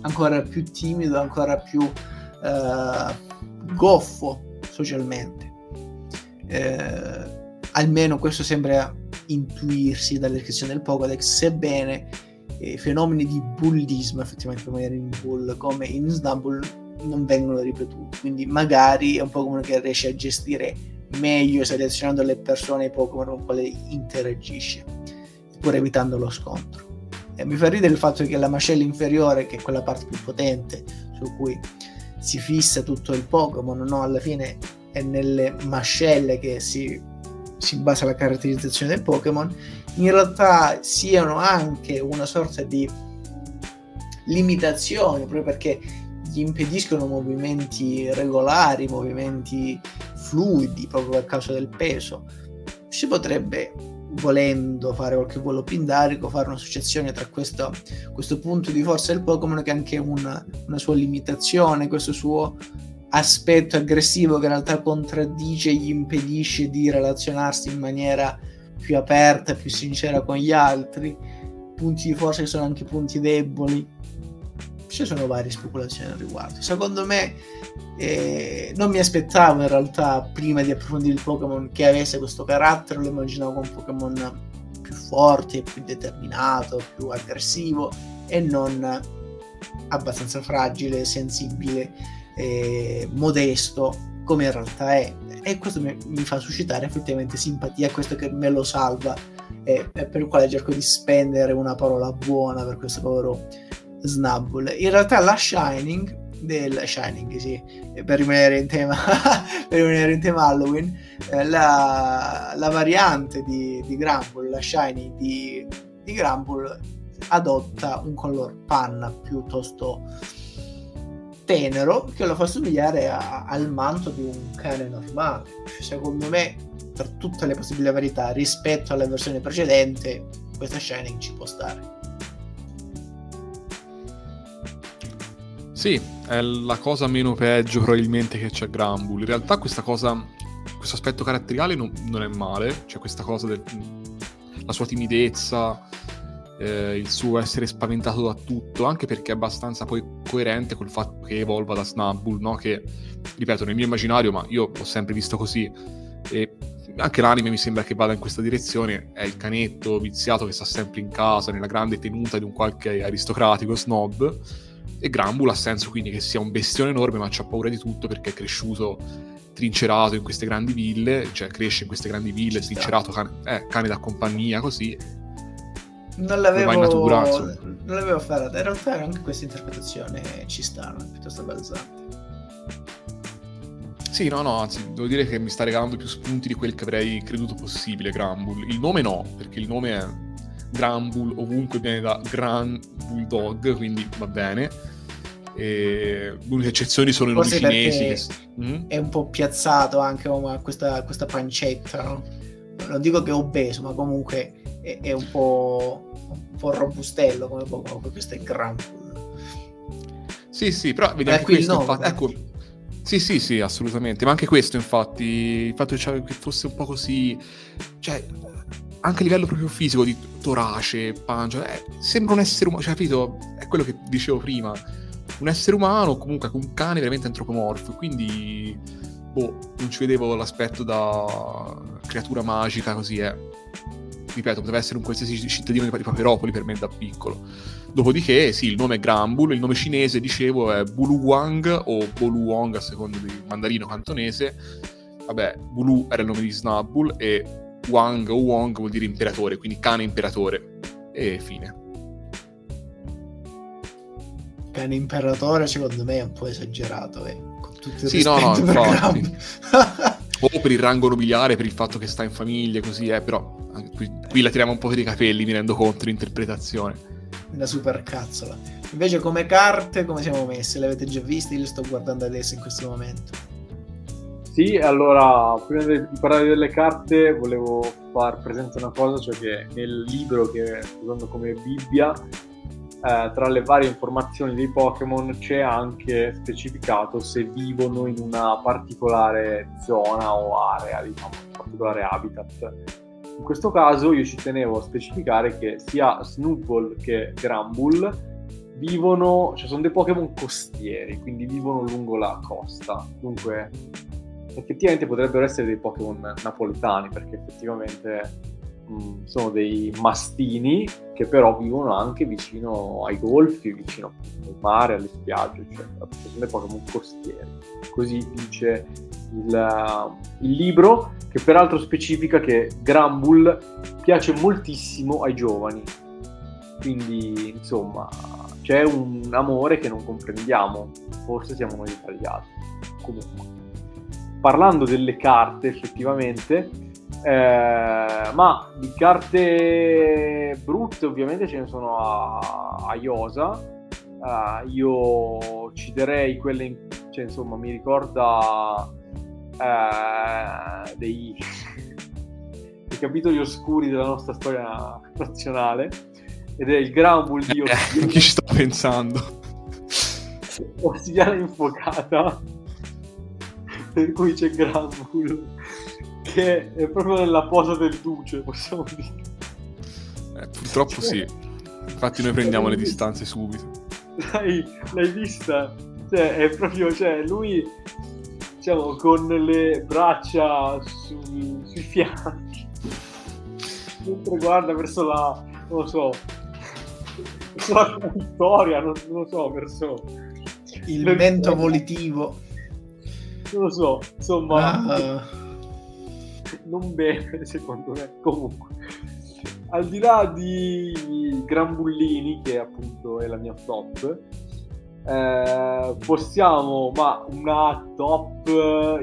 ancora più timido, ancora più eh, goffo socialmente. Eh, almeno questo sembra intuirsi dalla descrizione del Pokédex, sebbene eh, fenomeni di bullismo effettivamente come in Bull come in Snubbull non vengono ripetuti quindi magari è un Pokémon che riesce a gestire meglio selezionando le persone e i Pokémon con quale interagisce pur evitando lo scontro e mi fa ridere il fatto che la mascella inferiore che è quella parte più potente su cui si fissa tutto il Pokémon no? alla fine è nelle mascelle che si si basa la caratterizzazione del Pokémon, in realtà siano anche una sorta di limitazione, proprio perché gli impediscono movimenti regolari, movimenti fluidi, proprio a causa del peso. Si potrebbe, volendo fare qualche volo pindarico, fare un'associazione tra questo, questo punto di forza del Pokémon che è anche una, una sua limitazione, questo suo aspetto aggressivo che in realtà contraddice e gli impedisce di relazionarsi in maniera più aperta, più sincera con gli altri, punti di forza che sono anche punti deboli. Ci sono varie speculazioni al riguardo. Secondo me eh, non mi aspettavo in realtà prima di approfondire il Pokémon che avesse questo carattere, lo immaginavo come un Pokémon più forte, più determinato, più aggressivo e non abbastanza fragile, sensibile eh, modesto come in realtà è. E questo mi, mi, fa suscitare effettivamente simpatia questo che me lo salva e, e, per il quale cerco di spendere una parola buona per questo povero Snubbull in realtà la Shining del Shining sì per rimanere in tema *laughs* per rimanere in tema Halloween eh, la, la, variante di, di Grambull la Shining di, di Grambull adotta un color panna piuttosto tenero che lo fa somigliare a, al manto di un cane normale. Cioè, secondo me, per tutte le possibili varietà rispetto alla versione precedente, questa Shining ci può stare. Sì, è la cosa meno peggio probabilmente che c'è Grambull. In realtà questa cosa, questo aspetto caratteriale non, non è male, cioè questa cosa del, la sua timidezza, eh, il suo essere spaventato da tutto, anche perché è abbastanza poi coerente col fatto che evolva da Snubbull, no? che, ripeto, nel mio immaginario, ma io l'ho sempre visto così, e anche l'anime mi sembra che vada in questa direzione, è il canetto viziato che sta sempre in casa, nella grande tenuta di un qualche aristocratico snob, e Grambull ha senso quindi che sia un bestione enorme ma c'ha paura di tutto perché è cresciuto trincerato in queste grandi ville, cioè cresce in queste grandi ville, trincerato, cane, eh, cane da compagnia, così. Non l'avevo, natura, non l'avevo fatta, in realtà anche questa interpretazione ci sta, piuttosto balzante. Sì, no, no, anzi, devo dire che mi sta regalando più spunti di quel che avrei creduto possibile, Grambull. Il nome no, perché il nome è Grambull, ovunque viene da Gran Bulldog, quindi va bene. E l'unica eccezione sono i nomi cinesi. Che... Mm? È un po' piazzato anche come questa, questa pancetta, no? Non dico che è obeso, ma comunque è, è un, po', un po' robustello come, come questo è Grambull. Sì, sì, però vedi anche questo, infatti, ecco, sì, sì, sì, assolutamente. Ma anche questo, infatti, il fatto che fosse un po' così, cioè, anche a livello proprio fisico, di torace, pancia, eh, sembra un essere umano, cioè, capito? È quello che dicevo prima. Un essere umano, comunque, un cane veramente antropomorfo, quindi, boh, non ci vedevo l'aspetto da creatura magica così, eh. Ripeto, poteva essere un qualsiasi cittadino di Paperopoli per me da piccolo Dopodiché, sì, il nome è Granbull, il nome cinese, dicevo, è Buluwang o Boluwang a seconda del mandarino cantonese. Vabbè, Bulu era il nome di Snabbull e Wang o Wong vuol dire imperatore, quindi cane imperatore. E fine. Cane imperatore secondo me è un po' esagerato, eh. Con tutto il sì, no, no, infatti. *laughs* o per il rango nobiliare, per il fatto che sta in famiglia, così è, eh, però qui, qui la tiriamo un po' per i capelli, mi rendo conto l'interpretazione una super cazzola. Invece come carte come siamo messi? Le avete già viste? Io le sto guardando adesso in questo momento. Sì, allora, prima di parlare delle carte volevo far presente una cosa, cioè che nel libro che sto usando come Bibbia, eh, tra le varie informazioni dei Pokémon c'è anche specificato se vivono in una particolare zona o area, diciamo, un particolare habitat in questo caso io ci tenevo a specificare che sia Snowball che Grambull vivono, cioè sono dei Pokémon costieri, quindi vivono lungo la costa. Dunque, effettivamente potrebbero essere dei Pokémon napoletani, perché effettivamente sono dei mastini che però vivono anche vicino ai golfi, vicino al mare, alle spiagge, eccetera. Sono dei Pokémon costieri. Così dice il, il libro che peraltro specifica che Grambull piace moltissimo ai giovani. Quindi, insomma, c'è un amore che non comprendiamo, forse siamo noi italiani. Comunque, parlando delle carte, effettivamente, eh, ma di carte brutte ovviamente ce ne sono a, a Iosa. Uh, io ci darei quelle, in, cioè insomma mi ricorda uh, dei, *laughs* dei, capitoli oscuri della nostra storia nazionale ed è il Grambull di Ossidiana. Chi ci sto pensando? Ossidiana infuocata per cui c'è Grambull che è proprio nella posa del duce, possiamo dire. Eh, purtroppo cioè, sì. Infatti noi prendiamo le distanze subito. L'hai, l'hai vista? Cioè, è proprio, cioè, lui diciamo, con le braccia su, sui fianchi, mentre guarda verso la, non lo so, verso la vittoria, non, non lo so, verso il mento volitivo. Non lo so, insomma, ah. Non bene *laughs* secondo me. Comunque, al di là di Grambullini, che appunto è la mia flop, eh, possiamo, ma una top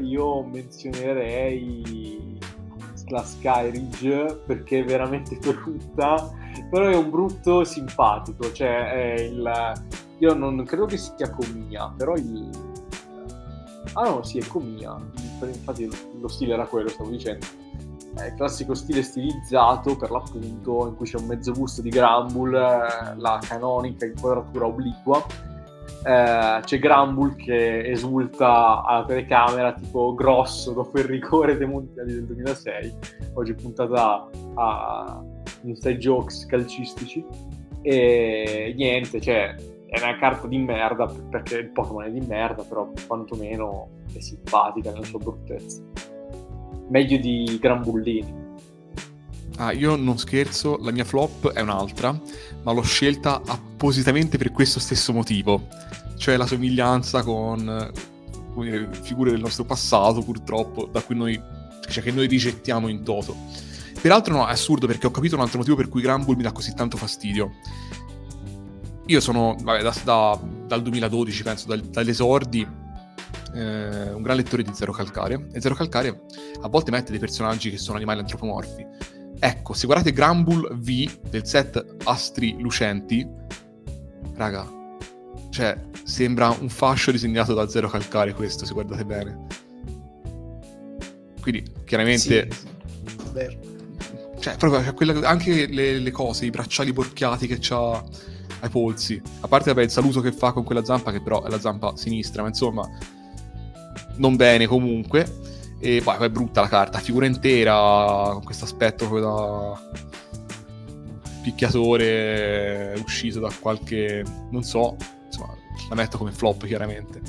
io menzionerei la Skyridge perché è veramente *laughs* brutta, però è un brutto simpatico, cioè il... Io non credo che sia Comia, però il... Ah no, sì, è Comia, infatti lo stile era quello, stavo dicendo. È il classico stile stilizzato per l'appunto in cui c'è un mezzo busto di Grambull, eh, la canonica inquadratura obliqua. Eh, c'è Grambull che esulta alla telecamera tipo grosso dopo il rigore dei mondiali del 2006 oggi puntata a inside jokes calcistici. E niente cioè è una carta di merda perché il Pokémon è di merda però quantomeno è simpatica nella sua bruttezza meglio di Grambullini Ah, io non scherzo, la mia flop è un'altra, ma l'ho scelta appositamente per questo stesso motivo, cioè la somiglianza con dire, figure del nostro passato, purtroppo, da cui noi, cioè che noi rigettiamo in toto. Peraltro no, è assurdo perché ho capito un altro motivo per cui Granbull mi dà così tanto fastidio. Io sono, vabbè, da, da, dal 2012, penso, dal, dagli esordi, eh, un gran lettore di Zero Calcare, e Zero Calcare a volte mette dei personaggi che sono animali antropomorfi. Ecco, se guardate Granbull V del set Astri Lucenti, raga, cioè, sembra un fascio disegnato da Zero Calcare questo, se guardate bene. Quindi, chiaramente... Sì. Cioè, proprio cioè, quella, anche le, le, cose, i bracciali porchiati che ha ai polsi. A parte vabbè, il saluto che fa con quella zampa, che però è la zampa sinistra, ma insomma, non bene comunque. E poi è brutta la carta, figura intera, con questo aspetto da picchiatore uscito da qualche, non so, insomma, la metto come flop chiaramente.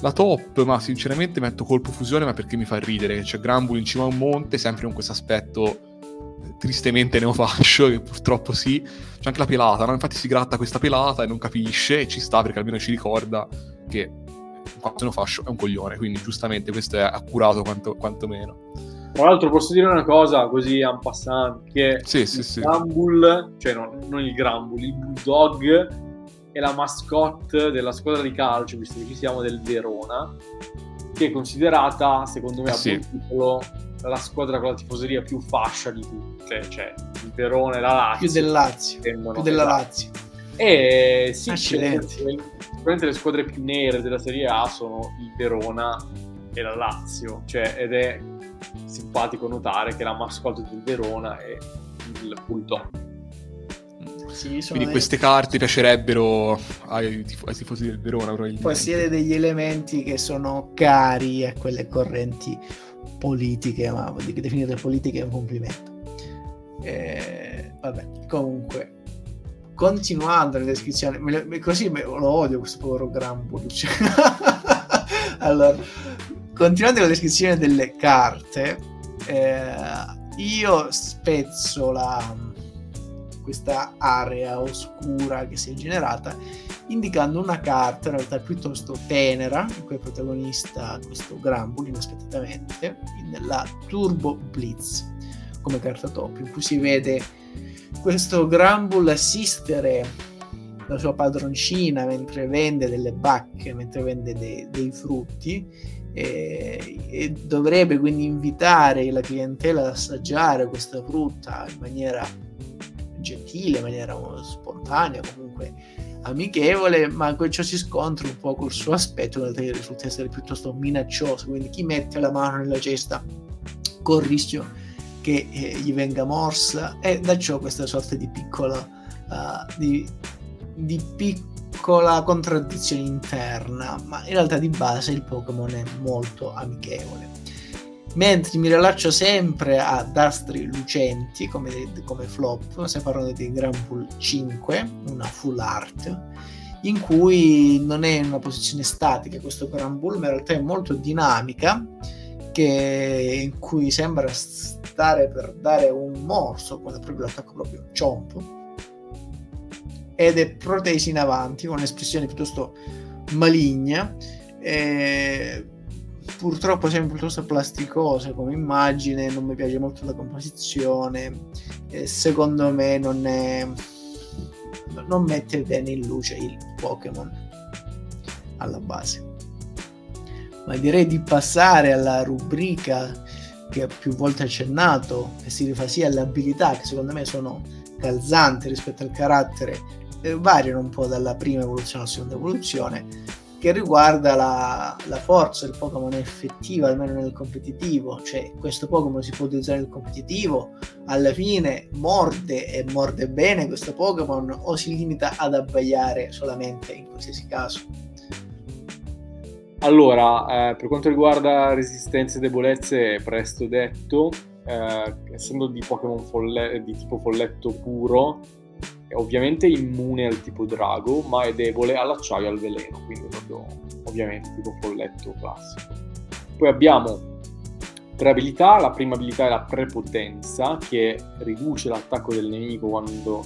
La top, ma sinceramente metto colpo fusione, ma perché mi fa ridere. C'è Granbull in cima a un monte, sempre con questo aspetto tristemente neofascio, che purtroppo sì. C'è anche la pelata, no? Infatti si gratta questa pelata e non capisce, e ci sta perché almeno ci ricorda che quanto neofascio è un coglione, quindi giustamente questo è accurato quanto, quantomeno. Tra l'altro posso dire una cosa così en passant, che sì, sì, il sì. Cioè no, non il Grambull, il Bulldog è la mascotte della squadra di calcio, visto che ci siamo, del Verona, che è considerata, secondo me, eh sì. titolo, la squadra con la tifoseria più fascia di tutte, cioè il Verona e la Lazio. Più del Lazio, più della esatto. Lazio. E sì, sicuramente le squadre più nere della Serie A sono il Verona e la Lazio, cioè, ed è simpatico notare che la mascotte del Verona è il Bulldog. Sì, Quindi queste carte piacerebbero ai, tif- ai, tifosi del Verona probabilmente. Possiede degli elementi che sono cari a quelle correnti politiche, ma definire politiche è un complimento. Eh, vabbè, comunque, continuando la descrizione, me lo, così me, lo odio questo. Cioè. *laughs* allora, continuando la descrizione delle carte, eh, io spezzo la questa area oscura che si è generata, indicando una carta in realtà piuttosto tenera, in cui è protagonista questo Grambull inaspettatamente, nella Turbo Blitz, come carta top, in cui si vede questo Grambull assistere la sua padroncina mentre vende delle bacche, mentre vende dei, dei frutti e, dovrebbe quindi invitare la clientela ad assaggiare questa frutta in maniera gentile, in maniera spontanea, comunque amichevole, ma ciò si scontra un po' col suo aspetto, in realtà risulta essere piuttosto minaccioso, quindi chi mette la mano nella cesta con il rischio che eh, gli venga morsa. E da ciò questa sorta di piccola, uh, di, di piccola contraddizione interna, ma in realtà di base il Pokémon è molto amichevole mentre mi rilascio sempre ad astri lucenti come, come flop, stiamo parlando di Grand Pool 5, una full art, in cui non è una posizione statica questo Grand Pool, ma in realtà è molto dinamica, che, in cui sembra stare per dare un morso, quando proprio l'attacco proprio ciompo, ed è protesi in avanti con un'espressione piuttosto maligna. E purtroppo sempre piuttosto plasticosa come immagine, non mi piace molto la composizione, e secondo me non, è, non mette bene in luce il Pokémon alla base. Ma direi di passare alla rubrica che più volte accennato, che si rifà sia alle abilità che secondo me sono calzanti rispetto al carattere, eh, variano un po' dalla prima evoluzione alla seconda evoluzione che riguarda la, la, forza del Pokémon effettiva, almeno nel competitivo, cioè questo Pokémon si può utilizzare nel competitivo, alla fine morde e morde bene questo Pokémon o si limita ad abbaiare solamente in qualsiasi caso? Allora, eh, per quanto riguarda resistenze e debolezze, presto detto, eh, essendo di Pokémon folle- di tipo folletto puro, ovviamente immune al tipo drago, ma è debole all'acciaio e al veleno, quindi proprio ovviamente tipo folletto classico. Poi abbiamo tre abilità, la prima abilità è la prepotenza, che riduce l'attacco del nemico quando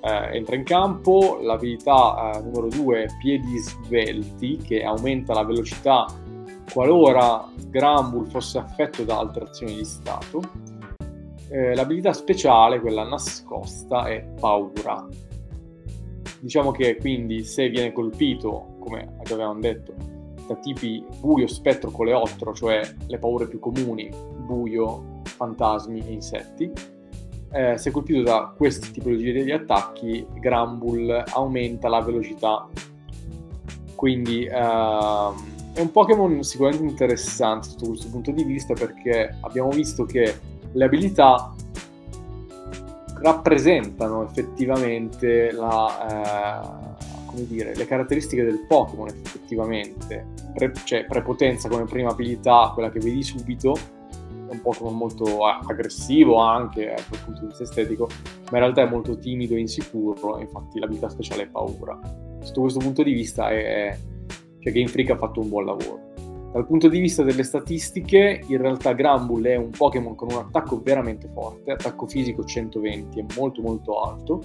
eh, entra in campo, l'abilità eh, numero 2 è piedi svelti che aumenta la velocità qualora Grambull fosse affetto da alterazioni di stato. Eh, l'abilità speciale, quella nascosta, è paura. Diciamo che quindi se viene colpito, come avevamo detto, da tipi buio, spettro, coleottero, cioè le paure più comuni, buio, fantasmi e insetti, eh, se colpito da queste tipologie di attacchi, Grambull aumenta la velocità. Quindi eh, è un Pokémon sicuramente interessante sotto questo punto di vista perché abbiamo visto che le abilità rappresentano effettivamente la, eh, come dire, le caratteristiche del Pokémon effettivamente. Pre- cioè prepotenza come prima abilità, quella che vedi subito, è un Pokémon molto aggressivo anche dal punto di vista estetico, ma in realtà è molto timido e insicuro, infatti l'abilità speciale è paura. Sotto questo punto di vista è, cioè Game Freak ha fatto un buon lavoro. Dal punto di vista delle statistiche, in realtà Grambull è un Pokémon con un attacco veramente forte, attacco fisico 120, è molto molto alto,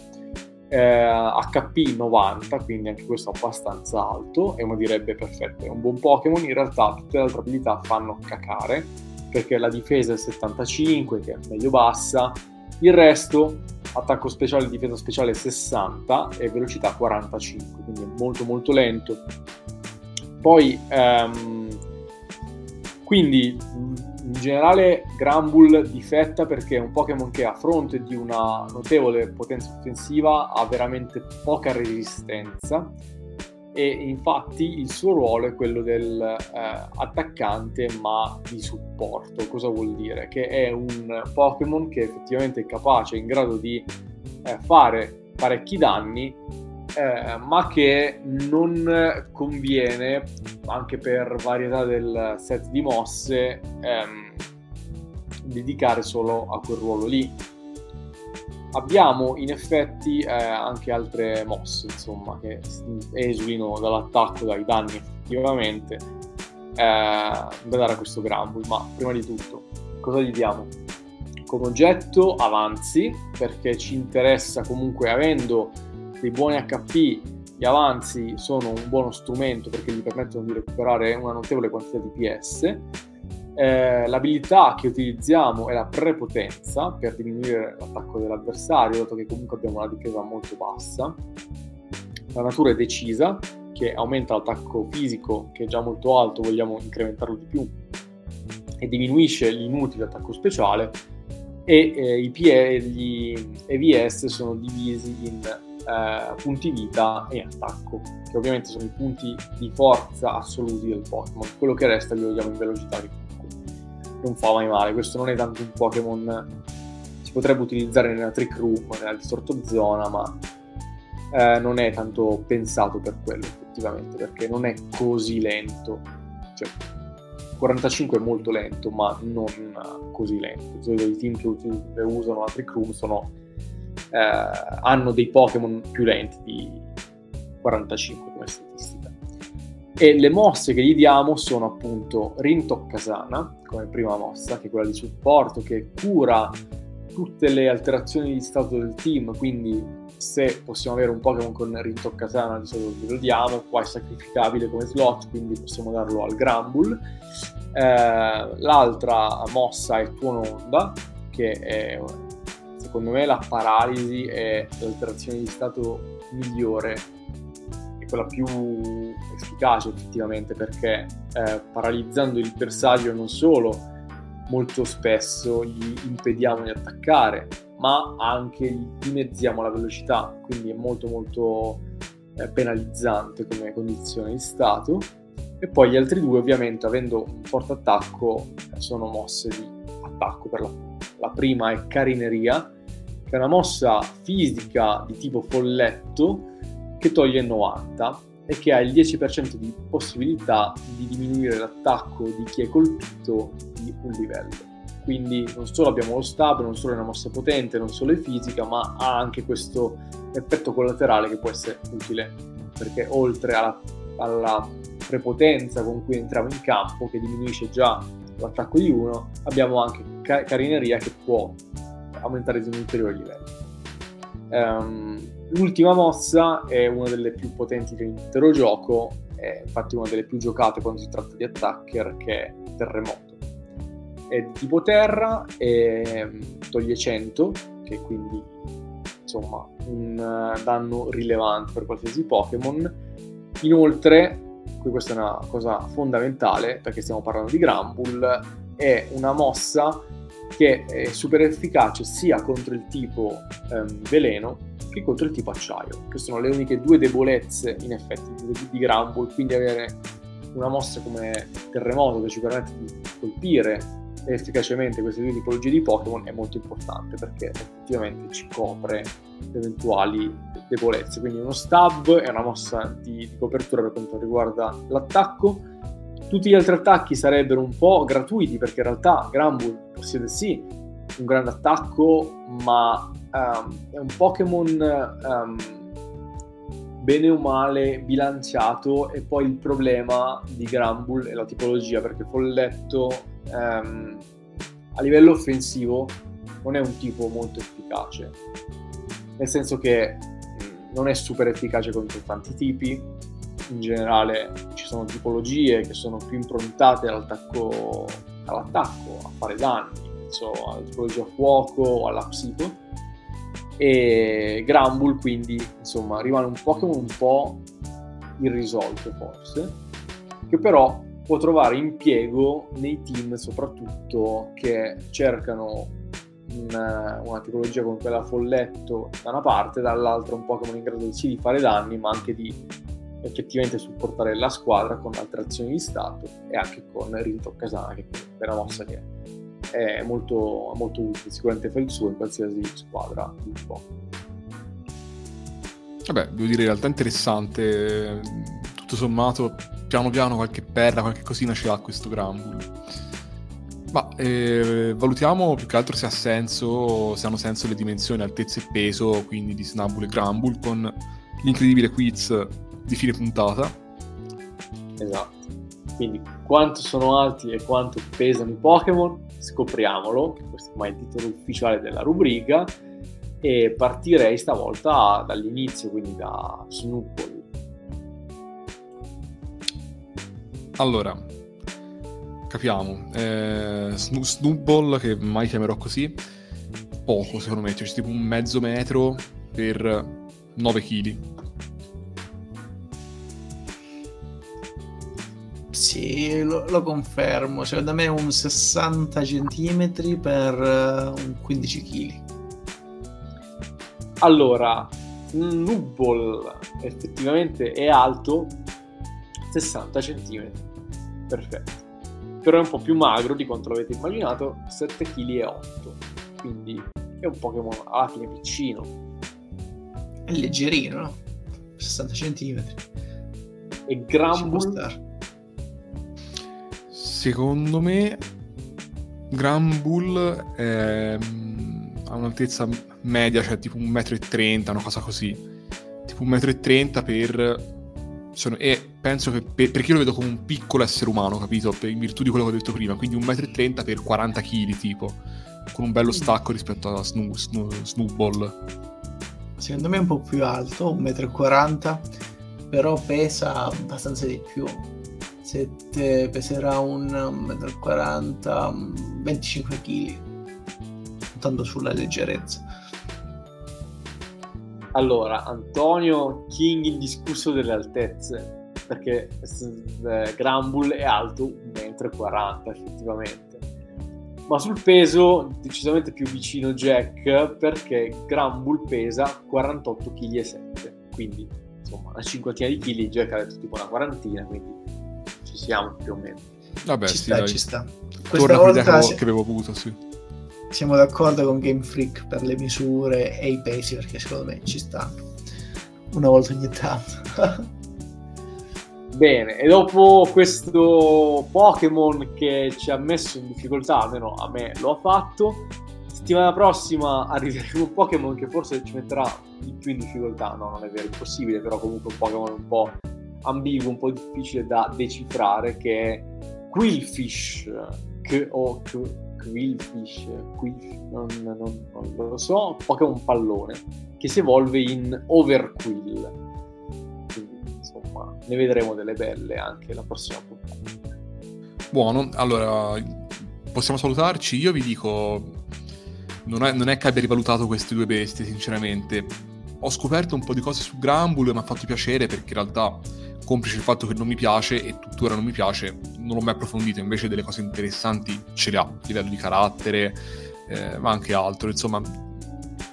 eh, HP 90, quindi anche questo abbastanza alto, e uno direbbe perfetto, è un buon Pokémon, in realtà tutte le altre abilità fanno cacare, perché la difesa è 75, che è meglio bassa, il resto attacco speciale, difesa speciale 60 e velocità 45, quindi è molto molto lento. Poi, ehm, quindi in generale Grambull difetta perché è un Pokémon che a fronte di una notevole potenza offensiva ha veramente poca resistenza e infatti il suo ruolo è quello del eh, ma di supporto. Cosa vuol dire? Che è un Pokémon che effettivamente è capace, in grado di eh, fare parecchi danni, eh, ma che non conviene, anche per varietà del set di mosse, ehm, dedicare solo a quel ruolo lì abbiamo in effetti eh, anche altre mosse, insomma, che esulino dall'attacco, dai danni effettivamente, eh, da dare a questo Grambull. Ma prima di tutto, cosa gli diamo? Come oggetto avanzi, perché ci interessa comunque, avendo dei buoni HP, gli avanzi sono un buono strumento perché gli permettono di recuperare una notevole quantità di PS eh, l'abilità che utilizziamo è la prepotenza per diminuire l'attacco dell'avversario, dato che comunque abbiamo una difesa molto bassa. La natura è decisa, che aumenta l'attacco fisico, che è già molto alto, vogliamo incrementarlo di più, e diminuisce l'inutile attacco speciale. E eh, i PE, gli EVS sono divisi in eh, punti vita e attacco, che ovviamente sono i punti di forza assoluti del Pokémon. Quello che resta li vogliamo in velocità di non fa mai male. Questo non è tanto un Pokémon. Si potrebbe utilizzare nella Trick Room, nella Distorto Zona, ma eh, non è tanto pensato per quello, effettivamente, perché non è così lento. Cioè, 45 è molto lento, ma non così lento. I team che usano la Trick Room sono, eh, hanno dei Pokémon più lenti di 45 come statistica. E le mosse che gli diamo sono appunto Rintokkasana, come prima mossa, che è quella di supporto, che cura tutte le alterazioni di stato del team, quindi se possiamo avere un Pokémon con Rintokkasana di solito lo diamo, qua è sacrificabile come slot, quindi possiamo darlo al Grambull. Eh, l'altra mossa è Tuono Onda, che è secondo me la paralisi e l'alterazione di stato migliore quella più efficace effettivamente perché eh, paralizzando il bersaglio non solo molto spesso gli impediamo di attaccare ma anche gli dimezziamo la velocità quindi è molto molto eh, penalizzante come condizione di stato. E poi gli altri due ovviamente avendo un forte attacco sono mosse di attacco per la, la prima è carineria è una mossa fisica di tipo folletto che toglie 90 e che ha il 10% di possibilità di diminuire l'attacco di chi è colpito di un livello. Quindi non solo abbiamo lo stab, non solo è una mossa potente, non solo è fisica, ma ha anche questo effetto collaterale che può essere utile, perché oltre alla, alla prepotenza con cui entriamo in campo, che diminuisce già l'attacco di uno, abbiamo anche carineria che può aumentare di un ulteriore livello. Um, l'ultima mossa è una delle più potenti dell'intero gioco, è infatti una delle più giocate quando si tratta di attacker, che è Terremoto. È di tipo terra e toglie 100, che quindi insomma un danno rilevante per qualsiasi Pokémon. Inoltre, questa è una cosa fondamentale perché stiamo parlando di Grambull, è una mossa che è super efficace sia contro il tipo um, veleno che contro il tipo acciaio, che sono le uniche due debolezze in effetti di, di Grambull, quindi avere una mossa come terremoto che ci permette di colpire efficacemente queste due tipologie di Pokémon è molto importante perché effettivamente ci copre eventuali debolezze. Quindi uno stab è una mossa di, di copertura per quanto riguarda l'attacco. Tutti gli altri attacchi sarebbero un po' gratuiti perché in realtà Granbull possiede sì un grande attacco, ma um, è un Pokémon um, bene o male bilanciato e poi il problema di Granbull è la tipologia perché Folletto um, a livello offensivo non è un tipo molto efficace. Nel senso che non è super efficace contro tanti tipi in generale ci sono tipologie che sono più improntate all'attacco, all'attacco a fare danni penso alla tipologia fuoco o alla psico. E Grambull quindi insomma rimane un Pokémon un po' irrisolto forse che però può trovare impiego nei team soprattutto che cercano una, una tipologia come quella folletto da una parte dall'altra un Pokémon in grado sì di fare danni ma anche di effettivamente supportare la squadra con altre azioni di stato e anche con Rinto Kasana che è una mossa che è molto, molto utile, sicuramente fa il suo in qualsiasi squadra di Pokémon. Vabbè, devo dire in realtà interessante, tutto sommato piano piano qualche perla, qualche cosina ce l'ha questo Grambull. Ma eh, valutiamo più che altro se ha senso, se hanno senso le dimensioni, altezza e peso, quindi di Snubbull e Grambull con l'incredibile quiz di fine puntata. Esatto. Quindi quanto sono alti e quanto pesano i Pokémon, scopriamolo, questo è ormai il titolo ufficiale della rubrica, e partirei stavolta dall'inizio, quindi da Snowball. Allora, capiamo, eh, Snowball, che mai chiamerò così, poco secondo me, cioè tipo un mezzo metro per 9 kg Sì, lo, lo, confermo. Secondo me un 60 cm per uh, un 15 kg. Allora, un Nubble effettivamente è alto 60 cm. Perfetto. Però è un po' più magro di quanto l'avete immaginato, 7 kg e 8. Quindi è un Pokémon alla fine piccino. È leggerino, no? 60 cm. E Grambull Secondo me Granbull è, ha un'altezza media, cioè tipo 1,30 m, una cosa così. Tipo 1,30 m per... Sono, e penso che per, perché io lo vedo come un piccolo essere umano, capito? Per, in virtù di quello che ho detto prima, quindi 1,30 m per 40 kg tipo, con un bello stacco rispetto a Snoo, Snoo, Snowball. Secondo me è un po' più alto, 1,40 m, però pesa abbastanza di più 7 peserà un 1,40 m, 25 kg, tanto sulla leggerezza. Allora, Antonio King indiscusso delle altezze, perché eh, Grambull è alto 1,40 m effettivamente. Ma sul peso decisamente più vicino Jack perché Grambull pesa 48 kg 7, quindi insomma una cinquantina di chili, Jack ha detto tipo una quarantina, quindi ci siamo più o meno. Vabbè, ci sì, sta, dai. ci sta. Questa Torna volta che, che avevo avuto, sì. Siamo d'accordo con Game Freak per le misure e i pesi perché secondo me ci stanno. Una volta ogni tanto. *laughs* Bene, e dopo questo Pokémon che ci ha messo in difficoltà, almeno a me lo ha fatto, settimana prossima arriveremo un Pokémon che forse ci metterà di più in difficoltà. No, non è vero, impossibile, però comunque un Pokémon un po' ambiguo, un po' difficile da decifrare, che è Quillfish, K o Quillfish, Quill, non, non, non, lo so, Pokémon pallone, che si evolve in Overquill. Quindi, insomma, ne vedremo delle belle anche la prossima puntata. Buono, allora possiamo salutarci. Io vi dico, non è, non è che abbia rivalutato queste due bestie, sinceramente. Ho scoperto un po' di cose su Grambull e mi ha fatto piacere perché in realtà, complice il fatto che non mi piace e tuttora non mi piace, non l'ho mai approfondito. Invece delle cose interessanti ce le ha, a livello di carattere, eh, ma anche altro. Insomma,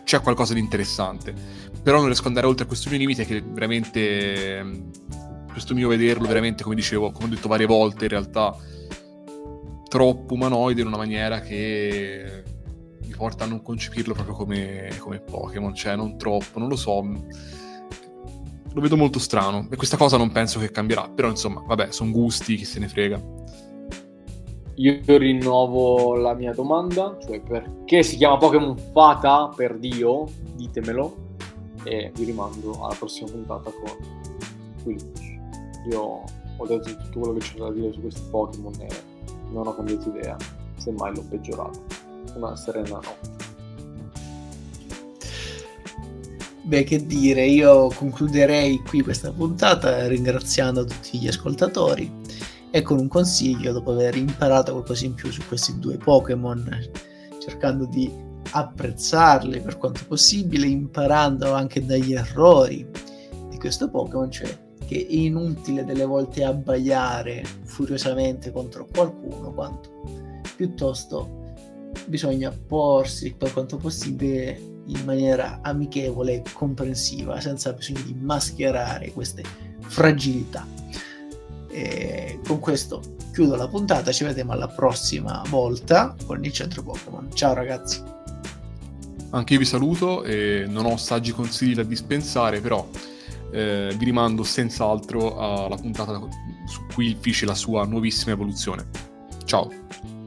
c'è qualcosa di interessante. Però non riesco ad andare oltre a questo mio limite che veramente questo mio vederlo veramente, come dicevo, come ho detto varie volte, in realtà troppo umanoide in una maniera che mi porta a non concepirlo proprio come, come Pokémon, cioè non troppo, non lo so. Lo vedo molto strano e questa cosa non penso che cambierà, però insomma, vabbè, sono gusti, chi se ne frega. Io rinnovo la mia domanda, cioè perché si chiama Pokémon Fata per Dio? Ditemelo e vi rimando alla prossima puntata con Quillish. Io ho detto tutto quello che c'è da dire su questi Pokémon e non ho cambiato idea, semmai l'ho peggiorato. Una serena notte. Beh, che dire, io concluderei qui questa puntata ringraziando tutti gli ascoltatori e con un consiglio dopo aver imparato qualcosa in più su questi due Pokémon, cercando di apprezzarli per quanto possibile, imparando anche dagli errori di questo Pokémon, cioè che è inutile delle volte abbaiare furiosamente contro qualcuno, quanto piuttosto bisogna porsi per quanto possibile in maniera amichevole e comprensiva, senza bisogno di mascherare queste fragilità. E con questo chiudo la puntata, ci vediamo alla prossima volta con il centro Pokémon. Ciao ragazzi. Anche io vi saluto e non ho saggi consigli da dispensare, però eh, vi rimando senz'altro alla puntata su cui fece la sua nuovissima evoluzione. Ciao!